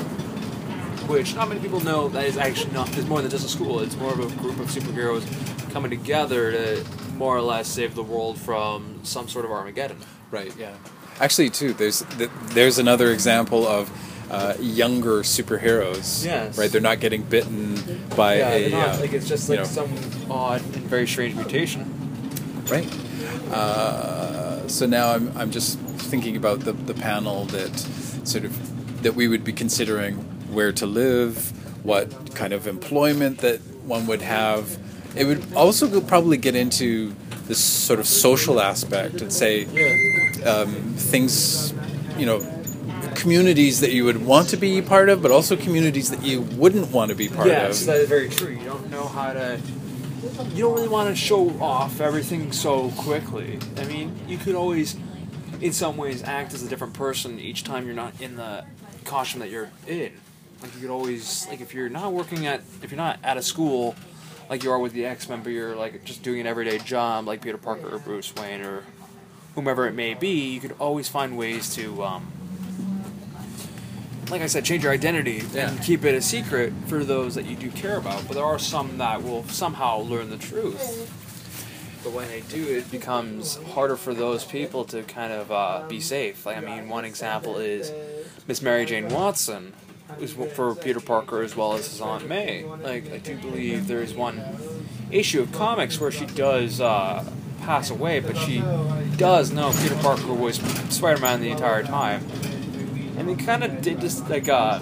[SPEAKER 2] Which not many people know that is actually not is more than just a school. It's more of a group of superheroes coming together to more or less save the world from some sort of Armageddon.
[SPEAKER 1] right yeah actually too there's th- there's another example of uh, younger superheroes
[SPEAKER 2] Yes.
[SPEAKER 1] right they're not getting bitten by
[SPEAKER 2] Yeah,
[SPEAKER 1] a
[SPEAKER 2] not,
[SPEAKER 1] uh,
[SPEAKER 2] like it's just
[SPEAKER 1] you
[SPEAKER 2] like
[SPEAKER 1] know,
[SPEAKER 2] some odd and very strange mutation.
[SPEAKER 1] right uh, so now I'm, I'm just thinking about the, the panel that sort of that we would be considering where to live what kind of employment that one would have it would also probably get into this sort of social aspect and say um, things you know communities that you would want to be part of but also communities that you wouldn't want to be part of.
[SPEAKER 2] yes, that is very true. You don't know how to. You don't really want to show off everything so quickly. I mean, you could always, in some ways, act as a different person each time you're not in the costume that you're in. Like you could always, like if you're not working at, if you're not at a school, like you are with the X Men, but you're like just doing an everyday job, like Peter Parker or Bruce Wayne or whomever it may be, you could always find ways to, um, like I said, change your identity
[SPEAKER 1] Yeah.
[SPEAKER 2] and keep it a secret for those that you do care about. But there are some that will somehow learn the truth. But when they do, it becomes harder for those people to kind of uh, be safe. Like I mean, one example is Miss Mary Jane Watson, who's for Peter Parker as well as his Aunt May. Like I do believe there is one issue of comics where she does uh, pass away, but she does know Peter Parker was Spider-Man the entire time. And they kind of did just like uh,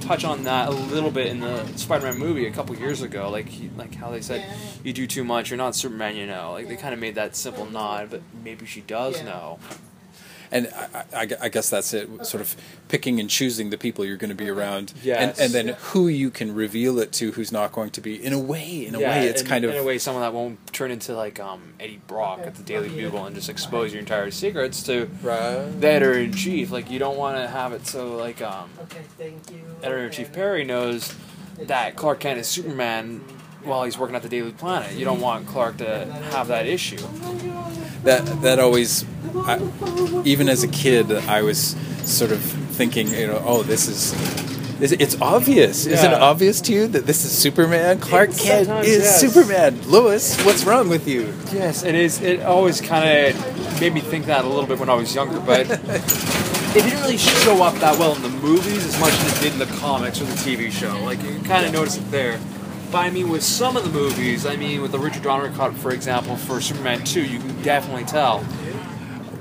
[SPEAKER 2] touch on that a little bit in the Spider-Man movie a couple years ago, like he, like how they said, "You do too much, you're not Superman," you know. Like they kind of made that simple nod, but maybe she does know.
[SPEAKER 1] And I, I, I guess that's it. Sort of picking and choosing the people you're going to be around,
[SPEAKER 2] Yes.
[SPEAKER 1] and, and then who you can reveal it to, who's not going to be. In a way, in a
[SPEAKER 2] Yeah,
[SPEAKER 1] way, it's
[SPEAKER 2] in,
[SPEAKER 1] kind of
[SPEAKER 2] in a way someone that won't turn into like um, Eddie Brock at the Daily Bugle and just expose your entire secrets to
[SPEAKER 1] right.
[SPEAKER 2] the editor in chief. Like you don't want to have it so like um,
[SPEAKER 3] Okay, thank you.
[SPEAKER 2] editor in chief Perry knows that Clark Kent is Superman while he's working at the Daily Planet. You don't want Clark to have that issue.
[SPEAKER 1] that that always I, even as a kid i was sort of thinking you know oh this is is- it's obvious isn't it obvious to you that this is superman clark kent is
[SPEAKER 2] yes.
[SPEAKER 1] superman lois what's wrong with you
[SPEAKER 2] Yes, it is. It always kind of made me think that a little bit when I was younger, but it didn't really show up that well in the movies as much as it did in the comics or the TV show. Like you kind of notice it there. But I mean, with some of the movies, I mean, with the Richard Donner cut, for example, for Superman 2, you can definitely tell.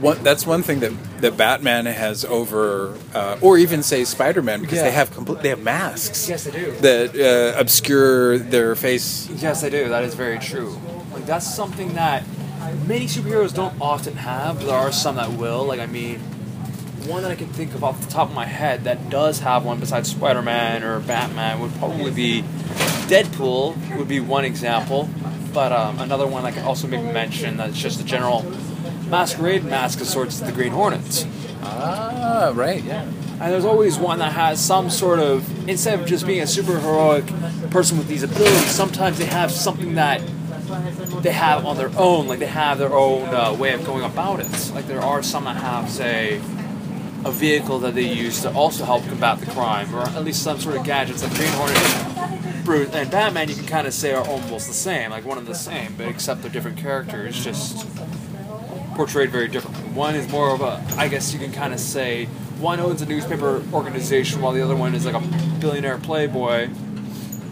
[SPEAKER 1] One, that's one thing that, that batman has over uh, or even say spider-man because
[SPEAKER 2] Yeah.
[SPEAKER 1] they have complete they have masks
[SPEAKER 2] Yes, they do.
[SPEAKER 1] that uh, obscure their face
[SPEAKER 2] Yes, they do. That is very true. Like that's something that many superheroes don't often have. There are some that will. Like I mean, one that I can think of off the top of my head that does have one besides Spider-Man or Batman would probably be Deadpool. Would be one example. But um, another one I can also maybe mention that's just a general masquerade mask of sorts is the Green Hornets.
[SPEAKER 1] ah right yeah
[SPEAKER 2] And there's always one that has some sort of, instead of just being a super heroic person with these abilities, sometimes they have something that they have on their own. Like they have their own uh, way of going about it. Like there are some that have, say, a vehicle that they use to also help combat the crime, or at least some sort of gadgets. Like Green Hornet, Bruce, and Batman, you can kind of say are almost the same, like one and the same, but except they're different characters, just portrayed very differently. One is more of a, I guess you can kind of say, one owns a newspaper organization while the other one is like a billionaire playboy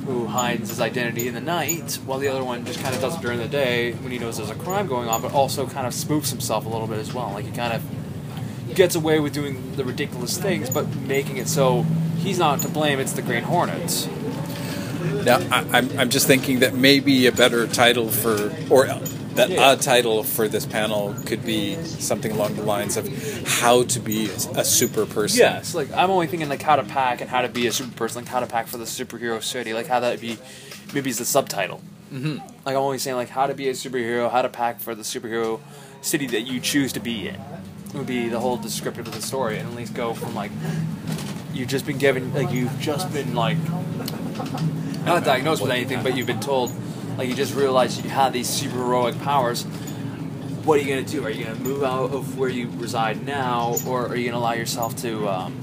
[SPEAKER 2] who hides his identity in the night, while the other one just kind of does it during the day when he knows there's a crime going on, but also kind of spoofs himself a little bit as well. Like he kind of gets away with doing the ridiculous things, but making it so he's not to blame, it's the Green Hornets.
[SPEAKER 1] Now, I, I'm, I'm just thinking that maybe a better title for, or that
[SPEAKER 2] Yeah.
[SPEAKER 1] a title for this panel could be something along the lines of how to be a super person.
[SPEAKER 2] Yes, like I'm only thinking like how to pack and how to be a super person, like how to pack for the superhero city, like how that'd be maybe as the subtitle. Mm-hmm. Like I'm only saying like how to be a superhero, how to pack for the superhero city that you choose to be in. Would be the whole descriptive of the story, and at least go from like you've just been given, like you've just been like not diagnosed with anything, but you've been told, like you just realized you had these super heroic powers. What are you gonna do? Are you gonna move out of where you reside now, or are you gonna allow yourself to um,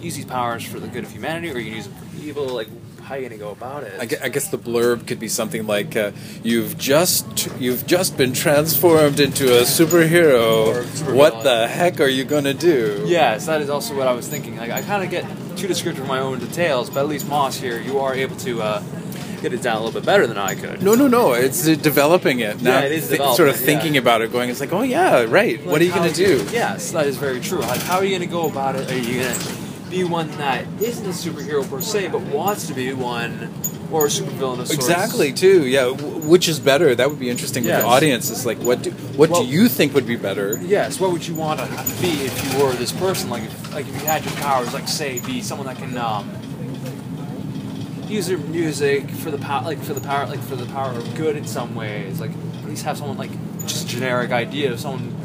[SPEAKER 2] use these powers for the good of humanity, or are you gonna use them for evil? Like, how are you gonna go about it?
[SPEAKER 1] I gue- I guess the blurb could be something like, uh, "You've just you've just been transformed into a superhero.
[SPEAKER 2] Or
[SPEAKER 1] what the heck are you gonna do?"
[SPEAKER 2] Yes, that is also what I was thinking. Like, I kind of get too descriptive of my own details, but at least Moss here, you are able to uh, get it down a little bit better than I could.
[SPEAKER 1] No, no, no. It's developing it. Now,
[SPEAKER 2] Yeah, it is
[SPEAKER 1] thi- sort of thinking
[SPEAKER 2] yeah.
[SPEAKER 1] about it, going, it's like, oh yeah, right. what are you gonna do?
[SPEAKER 2] Yes, that is very true. Like, how are you gonna go about it? Are you gonna be one that isn't a superhero per se, but wants to be one, or a supervillain of sorts?
[SPEAKER 1] Exactly. Too. Yeah. W- which is better? That would be interesting
[SPEAKER 2] Yes.
[SPEAKER 1] with the audience. It's like, what do what
[SPEAKER 2] Well-
[SPEAKER 1] do you think would be better?
[SPEAKER 2] Yes. What would you want to be if you were this person? Like, if, like if you had your powers, like say, be someone that can um, use their music for the power, like for the power, like for the power of good in some ways. Like at least have someone like just a generic idea of someone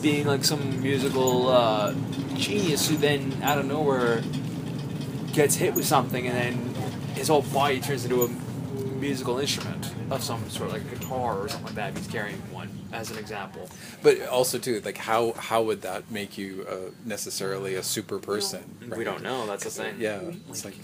[SPEAKER 2] being like some musical uh, genius who then out of nowhere gets hit with something and then his whole body turns into a musical instrument of some sort, like a guitar or something like that. If he's carrying one, as an example.
[SPEAKER 1] But also too, like how how would that make you uh, necessarily a super person? Right?
[SPEAKER 2] We don't know. That's the thing.
[SPEAKER 1] Yeah. It's like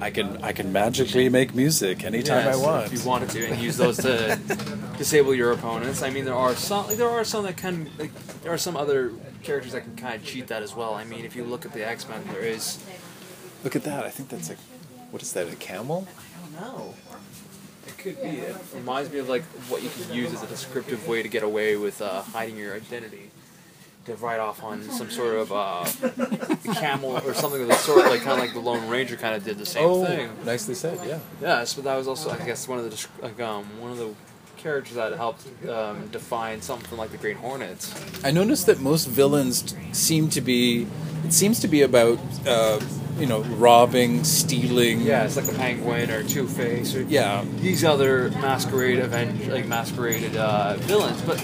[SPEAKER 1] I can I can magically make music anytime
[SPEAKER 2] Yes,
[SPEAKER 1] I want.
[SPEAKER 2] If you wanted to, and use those to disable your opponents. I mean, there are some. Like, there are some that can. Like, there are some other characters that can kind of cheat that as well. I mean, if you look at the X Men, there is.
[SPEAKER 1] Look at that. I think that's like, what is that? A camel?
[SPEAKER 2] I don't know. It could be. It reminds me of like what you can use as a descriptive way to get away with uh, hiding your identity. To write off on some sort of uh, camel or something of the sort, like kind of like the Lone Ranger kind of did the same
[SPEAKER 1] oh,
[SPEAKER 2] thing.
[SPEAKER 1] nicely said. Yeah.
[SPEAKER 2] Yes, but that was also, I guess, one of the like um one of the characters that helped um, define something like the Green Hornets.
[SPEAKER 1] I noticed that most villains t- seem to be. It seems to be about uh, you know robbing, stealing.
[SPEAKER 2] Yeah, it's like the Penguin or Two Face or
[SPEAKER 1] Yeah.
[SPEAKER 2] these other masquerade event like masqueraded uh, villains, but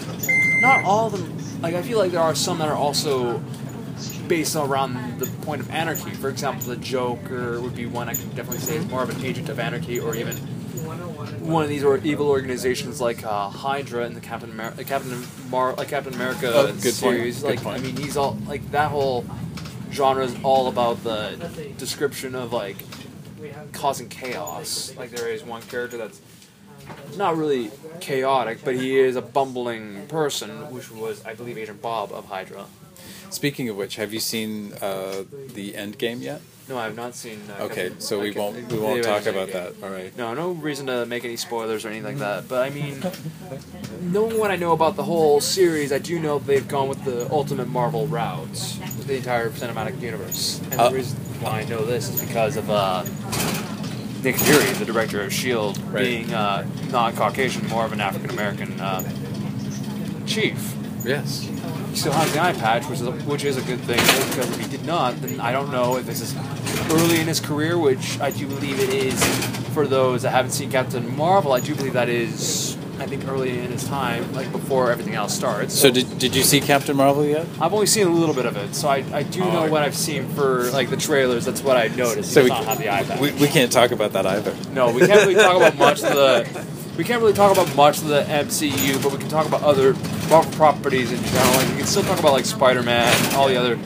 [SPEAKER 2] not all of them. Like I feel like there are some that are also based around the point of anarchy. For example, the Joker would be one I can definitely say is more of an agent of anarchy, or even one of these or evil organizations like uh, Hydra in the Captain America, Captain Mar- like Captain America
[SPEAKER 1] Oh, good point,
[SPEAKER 2] series.
[SPEAKER 1] good
[SPEAKER 2] Like
[SPEAKER 1] point.
[SPEAKER 2] I mean, he's all like that whole genre is all about the description of like causing chaos. Like there is one character that's not really chaotic, but he is a bumbling person, which was, I believe, Agent Bob of Hydra.
[SPEAKER 1] Speaking of which, have you seen uh, the End Game yet?
[SPEAKER 2] No, I have not seen. Uh,
[SPEAKER 1] Okay,
[SPEAKER 2] Captain-
[SPEAKER 1] so we won't we won't talk about that. All right.
[SPEAKER 2] No, no reason to make any spoilers or anything like that. But I mean, knowing what I know about the whole series, I do know they've gone with the ultimate Marvel route with the entire cinematic universe. And
[SPEAKER 1] Uh,
[SPEAKER 2] the reason why I know this is because of uh, Nick Fury, the director of Shield,
[SPEAKER 1] Right.
[SPEAKER 2] Being uh, non-Caucasian, more of an African American uh, chief.
[SPEAKER 1] Yes.
[SPEAKER 2] He still has the eye patch, which is a, which is a good thing. Because if he did not, then I don't know if this is early in his career, which I do believe it is. For those that haven't seen Captain Marvel, I do believe that is. I think early in his time, like before everything else starts.
[SPEAKER 1] So did, did you see Captain Marvel yet?
[SPEAKER 2] I've only seen a little bit of it, so I, I do
[SPEAKER 1] Oh,
[SPEAKER 2] know
[SPEAKER 1] okay.
[SPEAKER 2] what I've seen for like the trailers. That's what I noticed.
[SPEAKER 1] So
[SPEAKER 2] he
[SPEAKER 1] we,
[SPEAKER 2] not have the eye patch.
[SPEAKER 1] we, we can't talk about that either.
[SPEAKER 2] No, we can't really talk about much of the. We can't really talk about much of the MCU, but we can talk about other Marvel properties in general. Like we can still talk about like Spider-Man, and all the other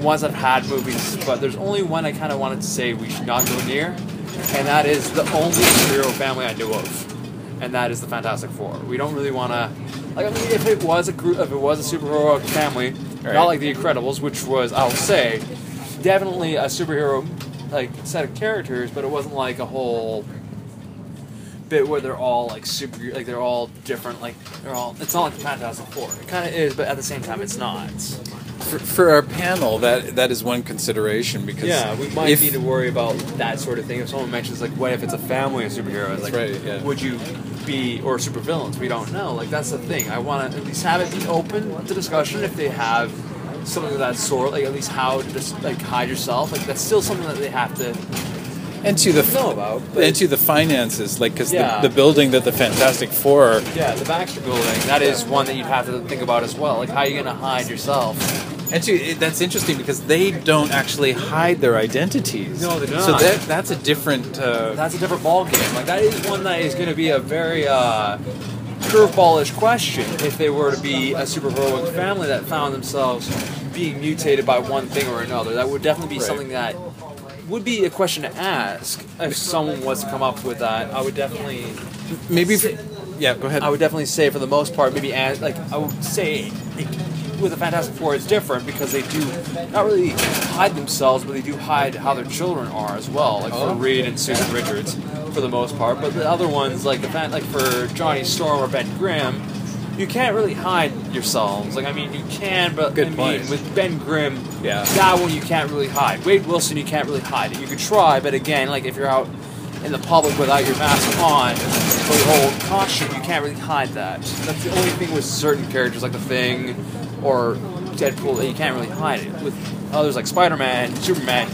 [SPEAKER 2] ones that have had movies. But there's only one I kind of wanted to say we should not go near, and that is the only superhero family I know of, and that is the Fantastic Four. We don't really want to. Like I mean, if it was a group, if it was a superhero family,
[SPEAKER 1] Right.
[SPEAKER 2] not like the Incredibles, which was I'll say, definitely a superhero like set of characters, but it wasn't like a whole bit where they're all like super like they're all different like they're all it's not like the Fantastic Four. It kind of is, but at the same time it's not.
[SPEAKER 1] For, for our panel, that that is one consideration because
[SPEAKER 2] Yeah, we might
[SPEAKER 1] if,
[SPEAKER 2] need to worry about that sort of thing. If someone mentions like, what if it's a family of superheroes? Like,
[SPEAKER 1] right, yeah.
[SPEAKER 2] would you be or supervillains? We don't know. Like that's the thing. I want to at least have it be open to discussion if they have something of that sort. Like at least how to just like hide yourself. Like that's still something that they have to
[SPEAKER 1] and to the
[SPEAKER 2] know about. But
[SPEAKER 1] and to the finances, like because
[SPEAKER 2] Yeah.
[SPEAKER 1] the, the building that the Fantastic Four
[SPEAKER 2] yeah, the Baxter Building. That is one that you'd have to think about as well. Like how are you gonna hide yourself?
[SPEAKER 1] And to, it, that's interesting because they don't actually hide their identities.
[SPEAKER 2] No, they do
[SPEAKER 1] So that that's a different. Uh,
[SPEAKER 2] that's a different ball game. Like that is one that is going to be a very uh, curveballish question if they were to be a superheroic family that found themselves being mutated by one thing or another. That would definitely be
[SPEAKER 1] Right.
[SPEAKER 2] something that would be a question to ask if someone was to come up with that. I would definitely,
[SPEAKER 1] maybe. yeah, go ahead.
[SPEAKER 2] I would definitely say for the most part, maybe ask, like I would say. With the Fantastic Four, it's different because they do not really hide themselves, but they do hide how their children are as well. Like
[SPEAKER 1] Oh.
[SPEAKER 2] for Reed and Susan Richards, for the most part. But the other ones, like the fan, like for Johnny Storm or Ben Grimm, you can't really hide yourselves. Like I mean, you can, but
[SPEAKER 1] Good
[SPEAKER 2] I mean, with Ben Grimm,
[SPEAKER 1] Yeah.
[SPEAKER 2] that one you can't really hide. Wade Wilson, you can't really hide it. You could try, but again, like if you're out in the public without your mask on or your whole costume, you can't really hide that. That's the only thing with certain characters like the Thing or Deadpool that you can't really hide it. With others like Spider-Man, Superman,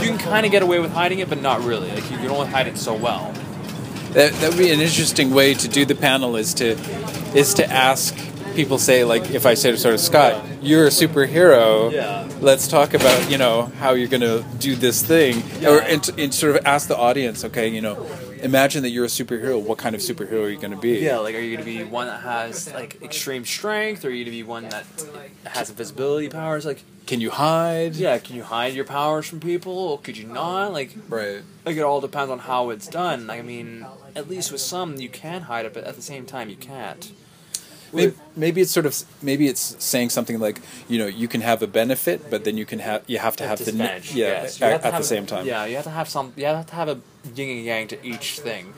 [SPEAKER 2] you can kind of get away with hiding it, but not really. Like you can only hide it so well.
[SPEAKER 1] That that would be an interesting way to do the panel is to is to ask people say like if I say to sort of Scott, you're a superhero.
[SPEAKER 2] Yeah.
[SPEAKER 1] Let's talk about you know how you're going to do this thing,
[SPEAKER 2] Yeah.
[SPEAKER 1] or and, and sort of ask the audience. Okay, you know, imagine that you're a superhero. What kind of superhero are you going to be?
[SPEAKER 2] Yeah, like are you gonna be one that has like extreme strength, or are you gonna be one that has invisibility powers? Like,
[SPEAKER 1] Can you hide?
[SPEAKER 2] yeah, can you hide your powers from people? Or could you not? Like,
[SPEAKER 1] Right.
[SPEAKER 2] like it all depends on how it's done. Like, I mean, at least with some you can hide it, but at the same time you can't.
[SPEAKER 1] Maybe, maybe it's sort of maybe it's saying something like you know you can have a benefit, but then you can have you have to have the ne- yeah
[SPEAKER 2] yes.
[SPEAKER 1] At,
[SPEAKER 2] have
[SPEAKER 1] at the same time.
[SPEAKER 2] Yeah, you have to have some. You have to have a yin and yang to each thing.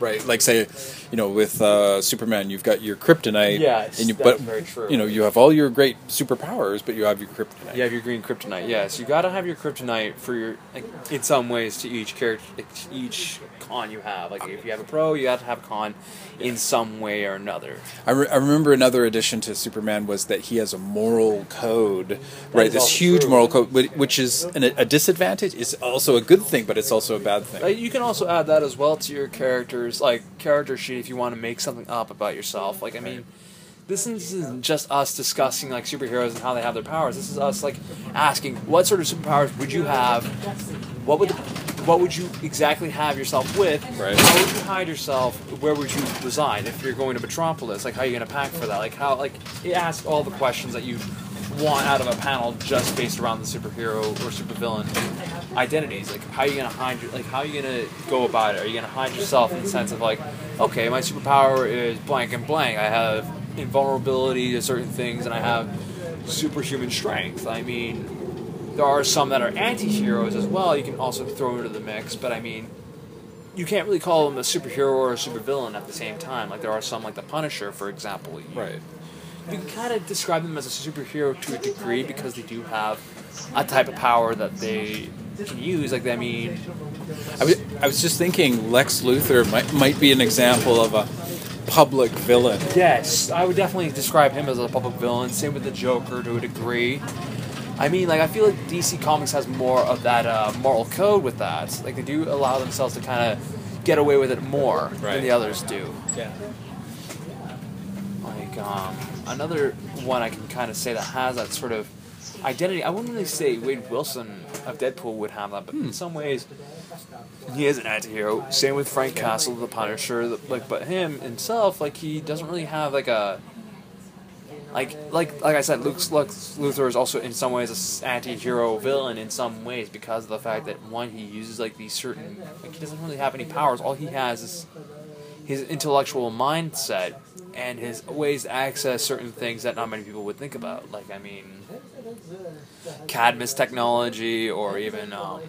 [SPEAKER 1] Right? Like say, you know, with uh, Superman, you've got your kryptonite.
[SPEAKER 2] Yes,
[SPEAKER 1] and you,
[SPEAKER 2] that's
[SPEAKER 1] but
[SPEAKER 2] very true.
[SPEAKER 1] you know, you have all your great superpowers, but you have your kryptonite.
[SPEAKER 2] You have your green kryptonite. Yes, you got to have your kryptonite for your, like, in some ways, to each character, each con you have. Like if you have a pro, you have to have a con in some way or another.
[SPEAKER 1] I, re- I remember another addition to Superman was that he has a moral code, right? This huge
[SPEAKER 2] true.
[SPEAKER 1] moral code, which is an, a disadvantage. It's also a good thing, but it's also a bad thing.
[SPEAKER 2] Uh, you can also add that as well to your characters, like character sheet, if you want to make something up about yourself. Like I mean, this isn't just us discussing like superheroes and how they have their powers. This is us like asking, what sort of superpowers would you have? What would what would you exactly have yourself with?
[SPEAKER 1] Right.
[SPEAKER 2] How would you hide yourself? Where would you reside if you're going to Metropolis? Like how are you going to pack for that? Like how like it asks all the questions that you want out of a panel just based around the superhero or supervillain identities. Like how are you gonna hide your, like how are you gonna go about it? Are you gonna hide yourself in the sense of like, okay, my superpower is blank and blank. I have invulnerability to certain things and I have superhuman strength. I mean there are some that are anti-heroes as well you can also throw into the mix, but I mean you can't really call them a superhero or a supervillain at the same time. Like there are some like the Punisher, for example. You-
[SPEAKER 1] Right.
[SPEAKER 2] you can kind of describe them as a superhero to a degree because they do have a type of power that they use. Like, I mean,
[SPEAKER 1] I was, I was just thinking Lex Luthor might, might be an example of a public villain.
[SPEAKER 2] yes, I would definitely describe him as a public villain. Same with the Joker to a degree. I mean, like, I feel like DC Comics has more of that uh, moral code with that. Like, they do allow themselves to kind of get away with it more
[SPEAKER 1] Right.
[SPEAKER 2] than the others do.
[SPEAKER 1] Yeah.
[SPEAKER 2] Like um, another one I can kind of say that has that sort of identity. I wouldn't really say Wade Wilson of Deadpool would have that, but in hmm. some ways he is an anti-hero. Same with Frank Castle, the Punisher. the- Like, but him himself, like he doesn't really have like a like like like I said, Luke Lux Luthor is also in some ways a s- anti-hero villain in some ways because of the fact that one he uses like these certain like he doesn't really have any powers. All he has is his intellectual mindset and his ways to access certain things that not many people would think about. Like I mean, Cadmus technology, or even um,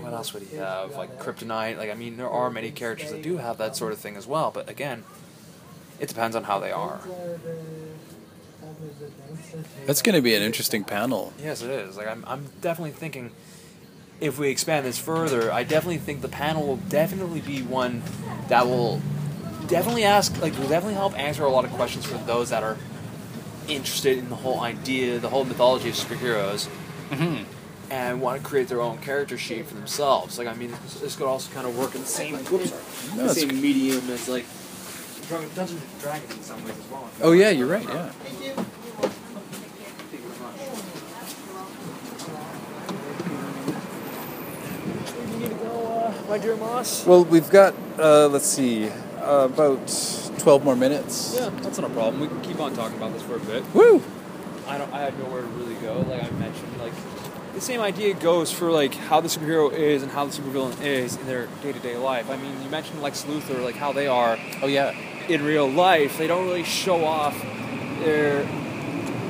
[SPEAKER 2] what else would he have? Like kryptonite. Like I mean, there are many characters that do have that sort of thing as well. But again, it depends on how they are.
[SPEAKER 1] That's going to be an interesting panel.
[SPEAKER 2] Yes, it is. Like I'm, I'm definitely thinking. If we expand this further, I definitely think the panel will definitely be one that will definitely ask, like, will definitely help answer a lot of questions for those that are interested in the whole idea, the whole mythology of superheroes,
[SPEAKER 1] Mm-hmm.
[SPEAKER 2] and want to create their own character sheet for themselves. Like, I mean, this, this could also kind of work in the same, whoops, sorry,
[SPEAKER 1] No,
[SPEAKER 2] the
[SPEAKER 1] it's
[SPEAKER 2] same medium as like Dungeons and Dragons in some ways as well.
[SPEAKER 1] Oh yeah, you're right. Yeah.
[SPEAKER 2] Thank you very much. You need to go, uh, my dear Moss?
[SPEAKER 1] Well, we've got uh, let's see, uh, about twelve more minutes.
[SPEAKER 2] Yeah, that's not a problem. We can keep on talking about this for a bit.
[SPEAKER 1] Woo!
[SPEAKER 2] I don't. I have nowhere to really go. Like I mentioned, like the same idea goes for like how the superhero is and how the supervillain is in their day to day life. I mean, you mentioned Lex Luthor, like how they are
[SPEAKER 1] Oh yeah.
[SPEAKER 2] in real life. They don't really show off their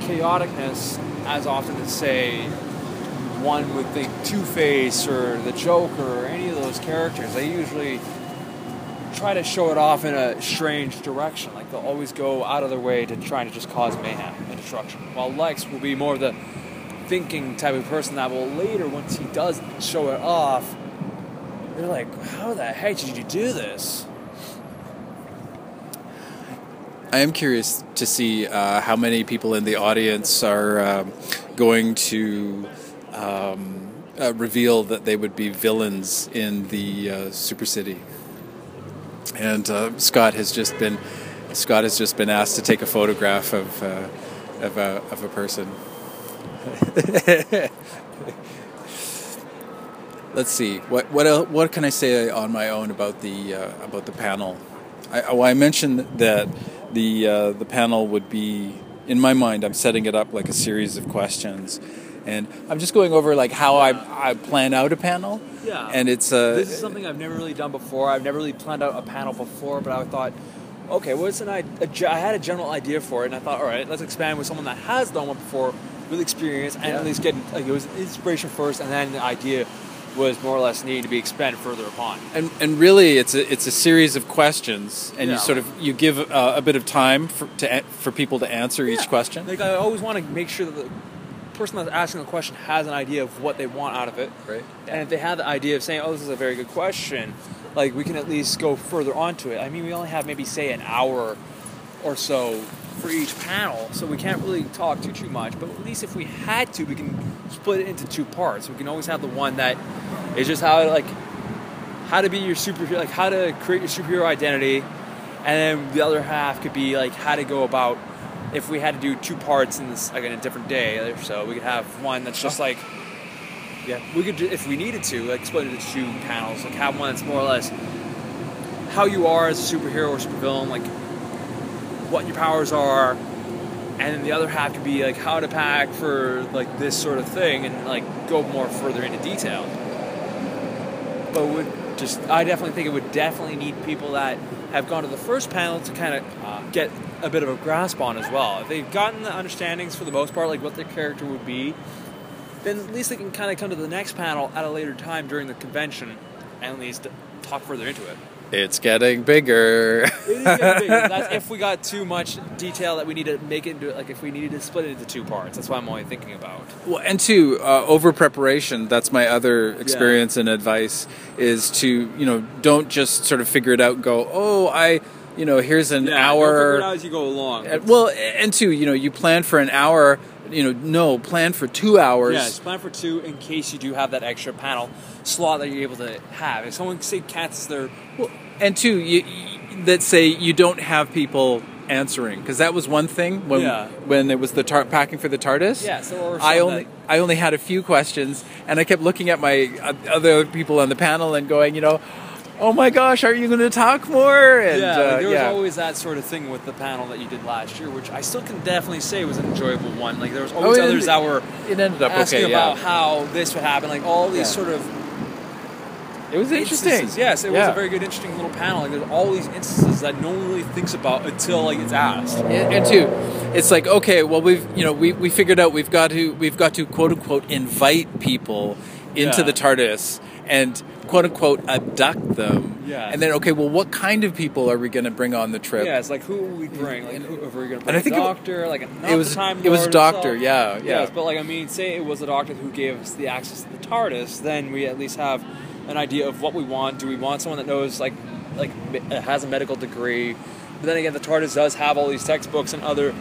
[SPEAKER 2] chaoticness as often as say one would think Two Face or the Joker or any of those characters. They usually try to show it off in a strange direction. Like they'll always go out of their way to try to just cause mayhem and destruction. While Lex will be more of the thinking type of person that will later, once he does show it off, you're like, how the heck did you do this?
[SPEAKER 1] I am curious to see uh, how many people in the audience are um, going to um, uh, reveal that they would be villains in the uh, Super City. And uh, Scott has just been Scott has just been asked to take a photograph of uh, of a of a person. Let's see what what el- what can I say on my own about the uh, about the panel. I, well, I mentioned that the uh, the panel would be in my mind. I'm setting it up like a series of questions, and I'm just going over like how I I plan out a panel.
[SPEAKER 2] Yeah.
[SPEAKER 1] And it's uh,
[SPEAKER 2] this is something I've never really done before. I've never really planned out a panel before, but I thought, okay, what's an I? a ge- I had a general idea for it, and I thought, all right, let's expand with someone that has done one before, with experience, and
[SPEAKER 1] Yeah.
[SPEAKER 2] at least get like it was inspiration first, and then the idea was more or less needing to be expanded further upon.
[SPEAKER 1] And, and really, it's a, it's a series of questions, and
[SPEAKER 2] Yeah.
[SPEAKER 1] you sort of you give uh, a bit of time for to for people to answer each question.
[SPEAKER 2] Like I always want to make sure that the person that's asking the question has an idea of what they want out of it.
[SPEAKER 1] Right.
[SPEAKER 2] And if they have the idea of saying, "Oh, this is a very good question," like we can at least go further onto it. I mean, we only have maybe say an hour or so for each panel, so we can't really talk too too much. But at least if we had to, we can split it into two parts. We can always have the one that is just how like how to be your superhero, like how to create your superhero identity, and then the other half could be like how to go about if we had to do two parts in this like in a different day or so we could have one that's just like yeah we could do, if we needed to like split it into two panels like have one that's more or less how you are as a superhero or supervillain like what your powers are and then the other half could be like how to pack for like this sort of thing and like go more further into detail. But would just I definitely think it would definitely need people that have gone to the first panel to kind of uh, get a bit of a grasp on as well. If they've gotten the understandings for the most part, like what their character would be, then at least they can kind of come to the next panel at a later time during the convention and at least talk further into it.
[SPEAKER 1] It's getting bigger.
[SPEAKER 2] It is getting bigger. That's if we got too much detail that we need to make it into like if we needed to split it into two parts. That's what I'm only thinking about.
[SPEAKER 1] Well, and two, uh, over preparation. That's my other experience and advice is to you know don't just sort of figure it out and go, oh, I, you know, here's an
[SPEAKER 2] Figure
[SPEAKER 1] hour.
[SPEAKER 2] it out as you go along.
[SPEAKER 1] Uh, well, and two, you know, you plan for an hour. You know, no, plan for two hours.
[SPEAKER 2] Yes, plan for two in case you do have that extra panel slot that you're able to have. If someone say cancels their
[SPEAKER 1] Well, and two, you, you, that say you don't have people answering because that was one thing when
[SPEAKER 2] Yeah.
[SPEAKER 1] when it was the tar- packing for the TARDIS.
[SPEAKER 2] Yeah, so or
[SPEAKER 1] I only
[SPEAKER 2] that-
[SPEAKER 1] I only had a few questions, and I kept looking at my uh, other people on the panel and going, you know, oh my gosh, are you going to talk more? And
[SPEAKER 2] yeah,
[SPEAKER 1] uh,
[SPEAKER 2] there was
[SPEAKER 1] yeah.
[SPEAKER 2] always that sort of thing with the panel that you did last year, which I still can definitely say was an enjoyable one. Like there was
[SPEAKER 1] Oh,
[SPEAKER 2] always
[SPEAKER 1] it
[SPEAKER 2] others
[SPEAKER 1] ended-
[SPEAKER 2] that were
[SPEAKER 1] it ended up
[SPEAKER 2] asking
[SPEAKER 1] okay.
[SPEAKER 2] about
[SPEAKER 1] yeah,
[SPEAKER 2] how this would happen, like all these
[SPEAKER 1] Yeah.
[SPEAKER 2] sort of
[SPEAKER 1] it was interesting.
[SPEAKER 2] instances. Yes, it was a very good, interesting little panel. Like there's all these instances that no one really thinks about until like it's asked.
[SPEAKER 1] and, and two, it's like okay, well we've you know we, we figured out we've got to we've got to quote unquote invite people into the TARDIS and quote unquote abduct them.
[SPEAKER 2] Yeah.
[SPEAKER 1] And then okay, well what kind of people are we going to bring on the trip?
[SPEAKER 2] Yeah, it's like who would we bring? Like who, if we're gonna bring
[SPEAKER 1] And I
[SPEAKER 2] a
[SPEAKER 1] think it-
[SPEAKER 2] doctor, like a, not
[SPEAKER 1] it was-
[SPEAKER 2] time
[SPEAKER 1] it was a doctor,
[SPEAKER 2] himself.
[SPEAKER 1] yeah, yeah.
[SPEAKER 2] Yes, but like I mean, say it was a doctor who gave us the access to the TARDIS, then we at least have an idea of what we want. Do we want someone that knows like like uh, has a medical degree? But then again, the TARDIS does have all these textbooks and other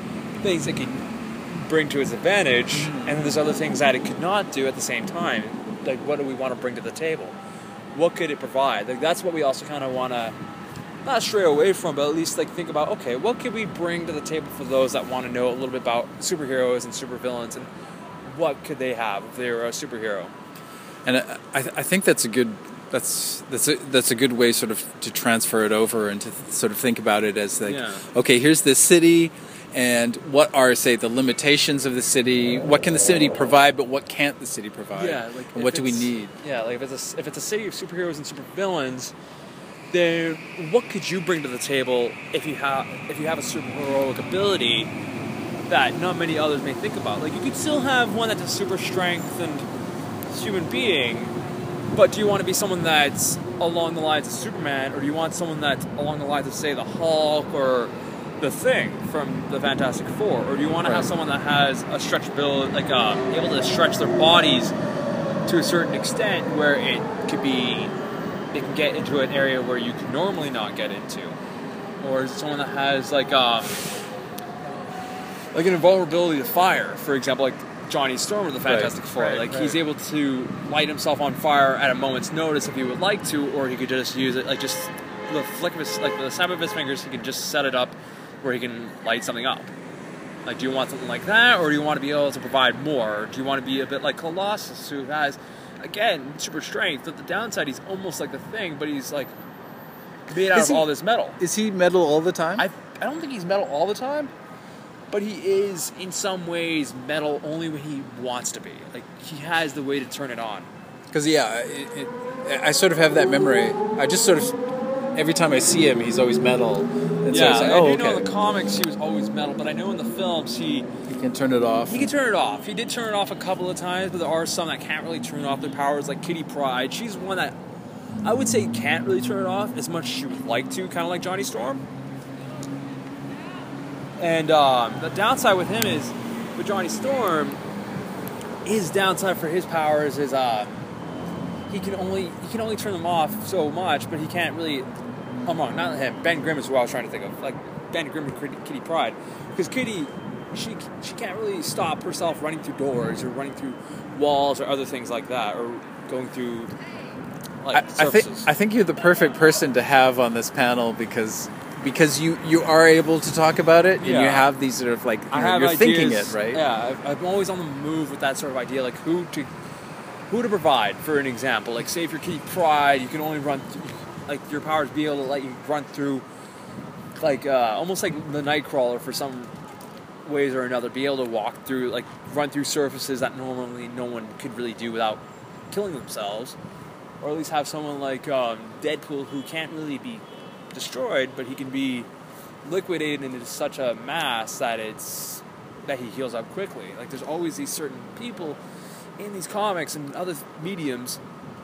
[SPEAKER 2] things it can bring to its advantage, and then there's other things that it could not do at the same time. Like, what do we want to bring to the table? What could it provide? Like, that's what we also kind of want to not stray away from, but at least like think about okay, what could we bring to the table for those that want to know a little bit about superheroes and supervillains, and what could they have if they were a superhero?
[SPEAKER 1] And I, I I think that's a good that's that's a, that's a good way sort of to transfer it over and to th- sort of think about it as like
[SPEAKER 2] Yeah.
[SPEAKER 1] okay here's this city and what are say the limitations of the city? What can the city provide but what can't the city provide? And what do we need?
[SPEAKER 2] Yeah, like if it's a, if it's a city of superheroes and supervillains, then what could you bring to the table if you have if you have a superheroic ability that not many others may think about? Like you could still have one that's a super strength and human being, but do you want to be someone that's along the lines of Superman, or do you want someone that's along the lines of say the Hulk or the Thing from the Fantastic Four, or do you want to have someone that has a stretchability, like uh, able to stretch their bodies to a certain extent where it could be they can get into an area where you could normally not get into? Or is it someone that has like um like an invulnerability to fire? For example like Johnny Storm of the Fantastic Four
[SPEAKER 1] right,
[SPEAKER 2] like
[SPEAKER 1] right.
[SPEAKER 2] he's able to light himself on fire at a moment's notice if he would like to or he could just use it like just the flick of his like the snap of his fingers he could just set it up where he can light something up like, do you want something like that, or do you want to be able to provide more? Do you want to be a bit like Colossus, who has, again, super strength? But the downside, he's almost like the thing, but he's like made out
[SPEAKER 1] Is
[SPEAKER 2] of
[SPEAKER 1] he-
[SPEAKER 2] all this metal.
[SPEAKER 1] is he metal all the time
[SPEAKER 2] I I don't think he's metal all the time, but he is in some ways metal only when he wants to be. Like he has the way to turn it on.
[SPEAKER 1] because yeah it, it, I sort of have that memory I just sort of every time I see him, he's always metal. And so
[SPEAKER 2] yeah,
[SPEAKER 1] like,
[SPEAKER 2] I
[SPEAKER 1] oh,
[SPEAKER 2] do
[SPEAKER 1] okay.
[SPEAKER 2] know in the comics he was always metal, but I know in the films he
[SPEAKER 1] he can turn it off.
[SPEAKER 2] he can turn it off. He did turn it off a couple of times, but there are some that can't really turn off their powers, like Kitty Pryde. She's one that I would say can't really turn it off as much as she would like to, kind of like Johnny Storm. And um, the downside with him is, with Johnny Storm, his downside for his powers is uh, he can only he can only turn them off so much, but he can't really. Oh, I'm wrong, not him. Ben Grimm is who I was trying to think of, like Ben Grimm and Kitty- Pryde, because Kitty, she she can't really stop herself running through doors or running through walls or other things like that, or going through like
[SPEAKER 1] I, I think. I think you're the perfect person to have on this panel because because you you are able to talk about it and you have these sort of like you
[SPEAKER 2] I
[SPEAKER 1] know,
[SPEAKER 2] have
[SPEAKER 1] you're thinking it right.
[SPEAKER 2] Yeah, I- I'm always on the move with that sort of idea, like who to who to provide. For an example, like say if you're Kitty Pryde, you can only run through, like your powers be able to let you run through, like uh, almost like the Nightcrawler for some ways or another, be able to walk through, like run through surfaces that normally no one could really do without killing themselves, or at least have someone like um, Deadpool who can't really be destroyed, but he can be liquidated into such a mass that it's that he heals up quickly. Like there's always these certain people in these comics and other mediums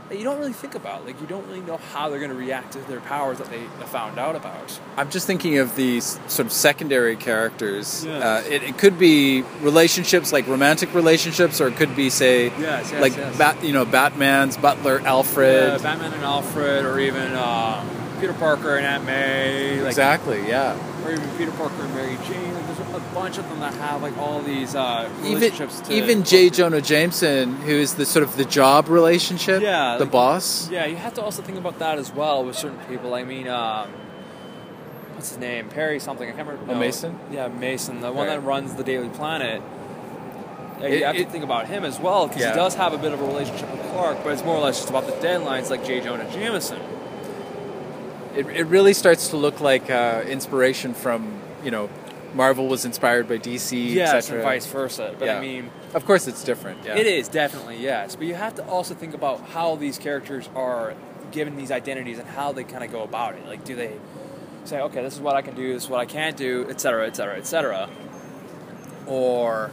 [SPEAKER 2] that you don't really think about. Like you don't really know how they're going to react to their powers that they found out about.
[SPEAKER 1] I'm just thinking of these sort of secondary characters.
[SPEAKER 2] Yes.
[SPEAKER 1] Uh, it, it could be relationships like romantic relationships, or it could be say
[SPEAKER 2] Yes, yes,
[SPEAKER 1] like
[SPEAKER 2] yes.
[SPEAKER 1] Bat, you know Batman's butler Alfred.
[SPEAKER 2] Yeah, Batman and Alfred, or even uh, Peter Parker and Aunt May. Like,
[SPEAKER 1] exactly. Yeah.
[SPEAKER 2] Or even Peter Parker and Mary Jane. There's a bunch of them that have like all these uh,
[SPEAKER 1] Even
[SPEAKER 2] relationships. to,
[SPEAKER 1] even J. Jonah Jameson, who is the sort of the job relationship.
[SPEAKER 2] Yeah,
[SPEAKER 1] The
[SPEAKER 2] like-
[SPEAKER 1] boss.
[SPEAKER 2] Yeah, you have to also think about that as well with certain people. I mean, um, what's his name? Perry something. I can't remember.
[SPEAKER 1] Oh, Mason?
[SPEAKER 2] Yeah, Mason, the one
[SPEAKER 1] Right.
[SPEAKER 2] that runs the Daily Planet. Yeah,
[SPEAKER 1] It-
[SPEAKER 2] you have
[SPEAKER 1] it-
[SPEAKER 2] to think about him as well because
[SPEAKER 1] Yeah.
[SPEAKER 2] he does have a bit of a relationship with Clark, but it's more or less just about the deadlines, like J. Jonah Jameson.
[SPEAKER 1] It, it really starts to look like uh, inspiration from you know Marvel was inspired by DC,
[SPEAKER 2] Yes, and vice versa. But
[SPEAKER 1] Yeah.
[SPEAKER 2] I mean,
[SPEAKER 1] Of course, it's different. Yeah.
[SPEAKER 2] It is definitely yes, but you have to also think about how these characters are given these identities and how they kind of go about it. Like, do they say, "Okay, this is what I can do, this is what I can't do," etc., etc., etc., or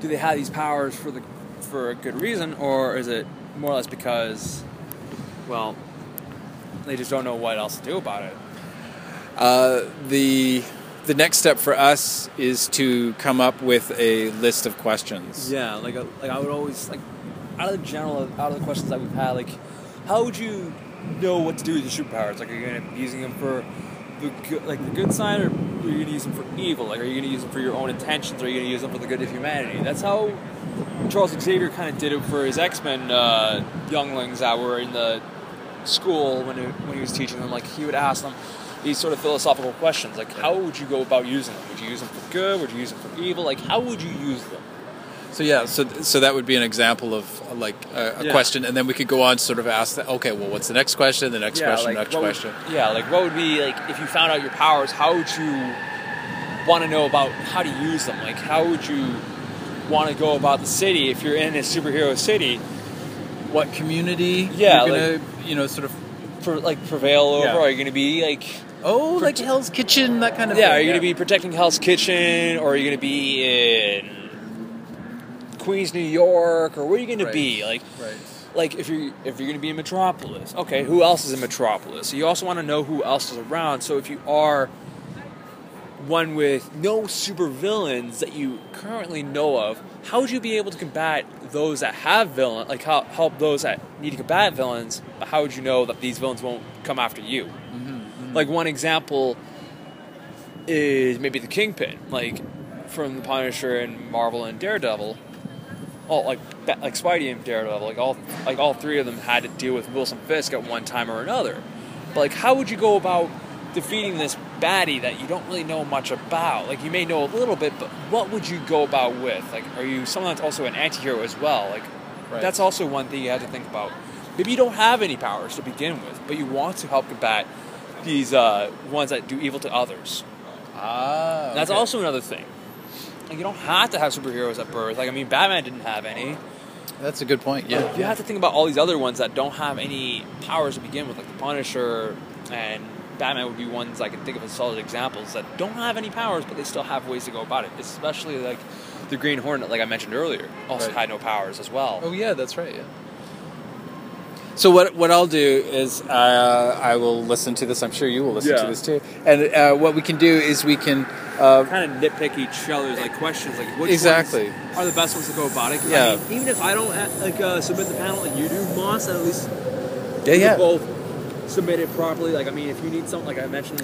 [SPEAKER 2] do they have these powers for the for a good reason, or is it more or less because, well, they just don't know what else to do about it?
[SPEAKER 1] Uh, the the next step for us is to come up with a list of questions.
[SPEAKER 2] Yeah, like a, like I would always like out of the general out of the questions that we've had, like how would you know what to do with your superpowers? Like, are you to be using them for the good, like the good side, or are you to use them for evil? Like, are you to use them for your own intentions, or are you to use them for the good of humanity? That's how Charles Xavier kind of did it for his X Men uh, younglings that were in the school when he, when he was teaching them. Like, he would ask them these sort of philosophical questions, like how would you go about using them? Would you use them for good? Would you use them for evil? Like, how would you use them?
[SPEAKER 1] So yeah, so so that would be an example of like a, a
[SPEAKER 2] Yeah.
[SPEAKER 1] question, and then we could go on to sort of ask that. Okay, well, what's the next question? The next question, next
[SPEAKER 2] what would-
[SPEAKER 1] question.
[SPEAKER 2] yeah, like what would be like if you found out your powers? How would you want to know about how to use them? Like how would you want to go about the city if you're in a superhero city?
[SPEAKER 1] What community?
[SPEAKER 2] Yeah,
[SPEAKER 1] you're gonna you know sort of
[SPEAKER 2] For like prevail over?
[SPEAKER 1] Yeah.
[SPEAKER 2] Are you going to be like
[SPEAKER 1] oh like Hell's Kitchen that kind of
[SPEAKER 2] yeah?
[SPEAKER 1] thing.
[SPEAKER 2] Are you going to be protecting Hell's Kitchen, or are you going to be in Queens, New York, or where are you going to be? Like
[SPEAKER 1] right?
[SPEAKER 2] like if you're if you're going to be in Metropolis, okay, who else is in Metropolis? So you also want to know who else is around. So if you are one with no supervillains that you currently know of, how would you be able to combat those that have villain, like how, help those that need to combat villains? But how would you know that these villains won't come after you? Mm-hmm. Mm. Like one example is maybe the Kingpin, like from the Punisher and Marvel and Daredevil. Oh, like like Spidey and Daredevil, like all like all three of them had to deal with Wilson Fisk at one time or another. But like, how would you go about defeating this baddie that you don't really know much about? Like, you may know a little bit, but what would you go about with? Like, are you someone that's also an anti-hero as well? Like,
[SPEAKER 1] Right.
[SPEAKER 2] that's also one thing you have to think about. Maybe you don't have any powers to begin with, but you want to help combat these uh, ones that do evil to others.
[SPEAKER 1] Ah,
[SPEAKER 2] That's also another thing. Like you don't have to have superheroes at birth. Like I mean, Batman didn't have any.
[SPEAKER 1] That's a good point. Yeah.
[SPEAKER 2] You have to think about all these other ones that don't have any powers to begin with, like the Punisher and Batman would be ones I can think of as solid examples that don't have any powers, but they still have ways to go about it. Especially like the Green Hornet, like I mentioned earlier, also
[SPEAKER 1] Right.
[SPEAKER 2] had no powers as well.
[SPEAKER 1] Oh yeah, that's right. Yeah. So what what I'll do is uh, I will listen to this. I'm sure you will listen
[SPEAKER 2] Yeah.
[SPEAKER 1] to this too. And uh, what we can do is we can uh,
[SPEAKER 2] kind of nitpick each other's like questions, like which
[SPEAKER 1] Exactly.
[SPEAKER 2] are the best ones to go about it.
[SPEAKER 1] Yeah.
[SPEAKER 2] I mean, even if I don't like uh, submit the panel like you do, Moss, at least
[SPEAKER 1] yeah
[SPEAKER 2] we
[SPEAKER 1] yeah
[SPEAKER 2] both submit it properly. Like I mean, if you need something, like I mentioned,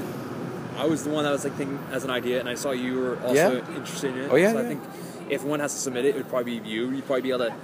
[SPEAKER 2] I was the one that was like thinking as an idea, and I saw you were also
[SPEAKER 1] Yeah.
[SPEAKER 2] interested in it.
[SPEAKER 1] Oh, yeah,
[SPEAKER 2] so I think if one has to submit it, it would probably be you. You'd probably be able to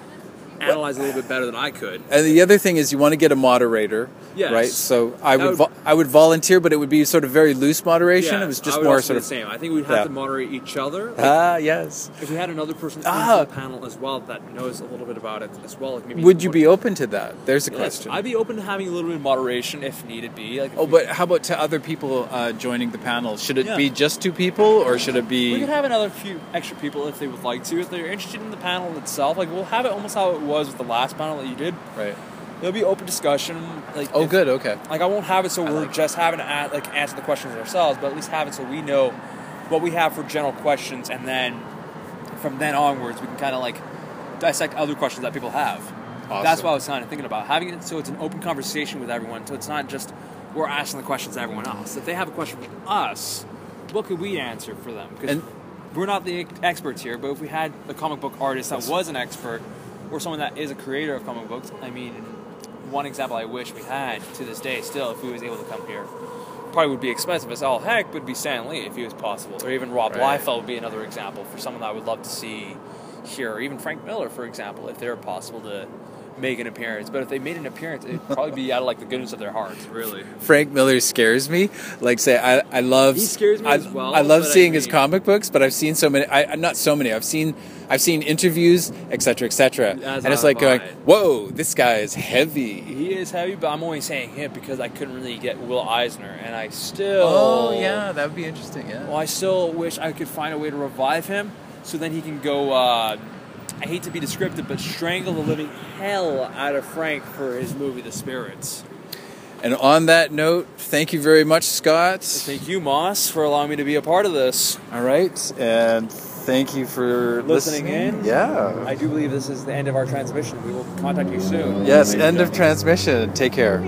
[SPEAKER 2] analyze a little bit better than I could.
[SPEAKER 1] And the other thing is you want to get a moderator,
[SPEAKER 2] Yes.
[SPEAKER 1] right? So I would
[SPEAKER 2] would-
[SPEAKER 1] vo- I would volunteer, but it would be sort of very loose moderation.
[SPEAKER 2] Yeah,
[SPEAKER 1] it was just more sort of
[SPEAKER 2] the same. I think we'd have
[SPEAKER 1] Yeah.
[SPEAKER 2] to moderate each other. Like,
[SPEAKER 1] ah yes.
[SPEAKER 2] if we had another person
[SPEAKER 1] Ah.
[SPEAKER 2] in the panel as well that knows a little bit about it as well, like maybe
[SPEAKER 1] Would you be open to that? There's a
[SPEAKER 2] Yes,
[SPEAKER 1] question.
[SPEAKER 2] I'd be open to having a little bit of moderation if needed be. Like,
[SPEAKER 1] Oh, but how about to other people uh, joining the panel? Should it
[SPEAKER 2] Yeah.
[SPEAKER 1] be just two people, or should it be?
[SPEAKER 2] we could have another few extra people if they would like to. If they're interested in the panel itself, like we'll have it almost how it was with the last panel that you did.
[SPEAKER 1] Right.
[SPEAKER 2] There'll be open discussion. Like,
[SPEAKER 1] Oh,
[SPEAKER 2] if-
[SPEAKER 1] good. Okay.
[SPEAKER 2] Like I won't have it so
[SPEAKER 1] I
[SPEAKER 2] we're
[SPEAKER 1] like
[SPEAKER 2] just having to like answer the questions ourselves, but at least have it so we know what we have for general questions, and then from then onwards we can kind of like dissect other questions that people have. That's
[SPEAKER 1] Awesome.
[SPEAKER 2] what I was kind of thinking about having it so it's an open conversation with everyone. So it's not just we're asking the questions to everyone else. If they have a question for us, what could we answer for them? Because we're not the experts here, but if we had a comic book artist that was an expert or someone that is a creator of comic books, I mean, one example I wish we had to this day still, if he was able to come here, probably would be expensive as all heck, would be Stan Lee if he was possible. Or even Rob
[SPEAKER 1] Right.
[SPEAKER 2] Liefeld would be another example for someone that I would love to see here. Or even Frank Miller, for example, if they're possible to make an appearance. But if they made an appearance, it'd probably be out of like the goodness of their hearts, really.
[SPEAKER 1] Frank Miller scares me. Like, say, I, I love.
[SPEAKER 2] He scares me
[SPEAKER 1] I,
[SPEAKER 2] as well,
[SPEAKER 1] I love
[SPEAKER 2] but I
[SPEAKER 1] seeing his comic books, but I've seen so many. I not so many. I've seen I've seen interviews, etc., etc.
[SPEAKER 2] As
[SPEAKER 1] And it's like going,
[SPEAKER 2] I.
[SPEAKER 1] whoa, this guy is heavy.
[SPEAKER 2] He is heavy, but I'm only saying him because I couldn't really get Will Eisner, and I still.
[SPEAKER 1] Oh yeah, that would be interesting. Yeah.
[SPEAKER 2] Well, I still wish I could find a way to revive him so then he can go. Uh, I hate to be descriptive, but strangle the living hell out of Frank for his movie The Spirits.
[SPEAKER 1] And on that note, thank you very much, Scott.
[SPEAKER 2] Thank you, Moss, for allowing me to be a part of this.
[SPEAKER 1] All right, and thank you for
[SPEAKER 2] Listening in?
[SPEAKER 1] Yeah.
[SPEAKER 2] I do believe this is the end of our transmission. We will contact you soon.
[SPEAKER 1] yes. End of transmission. Take care.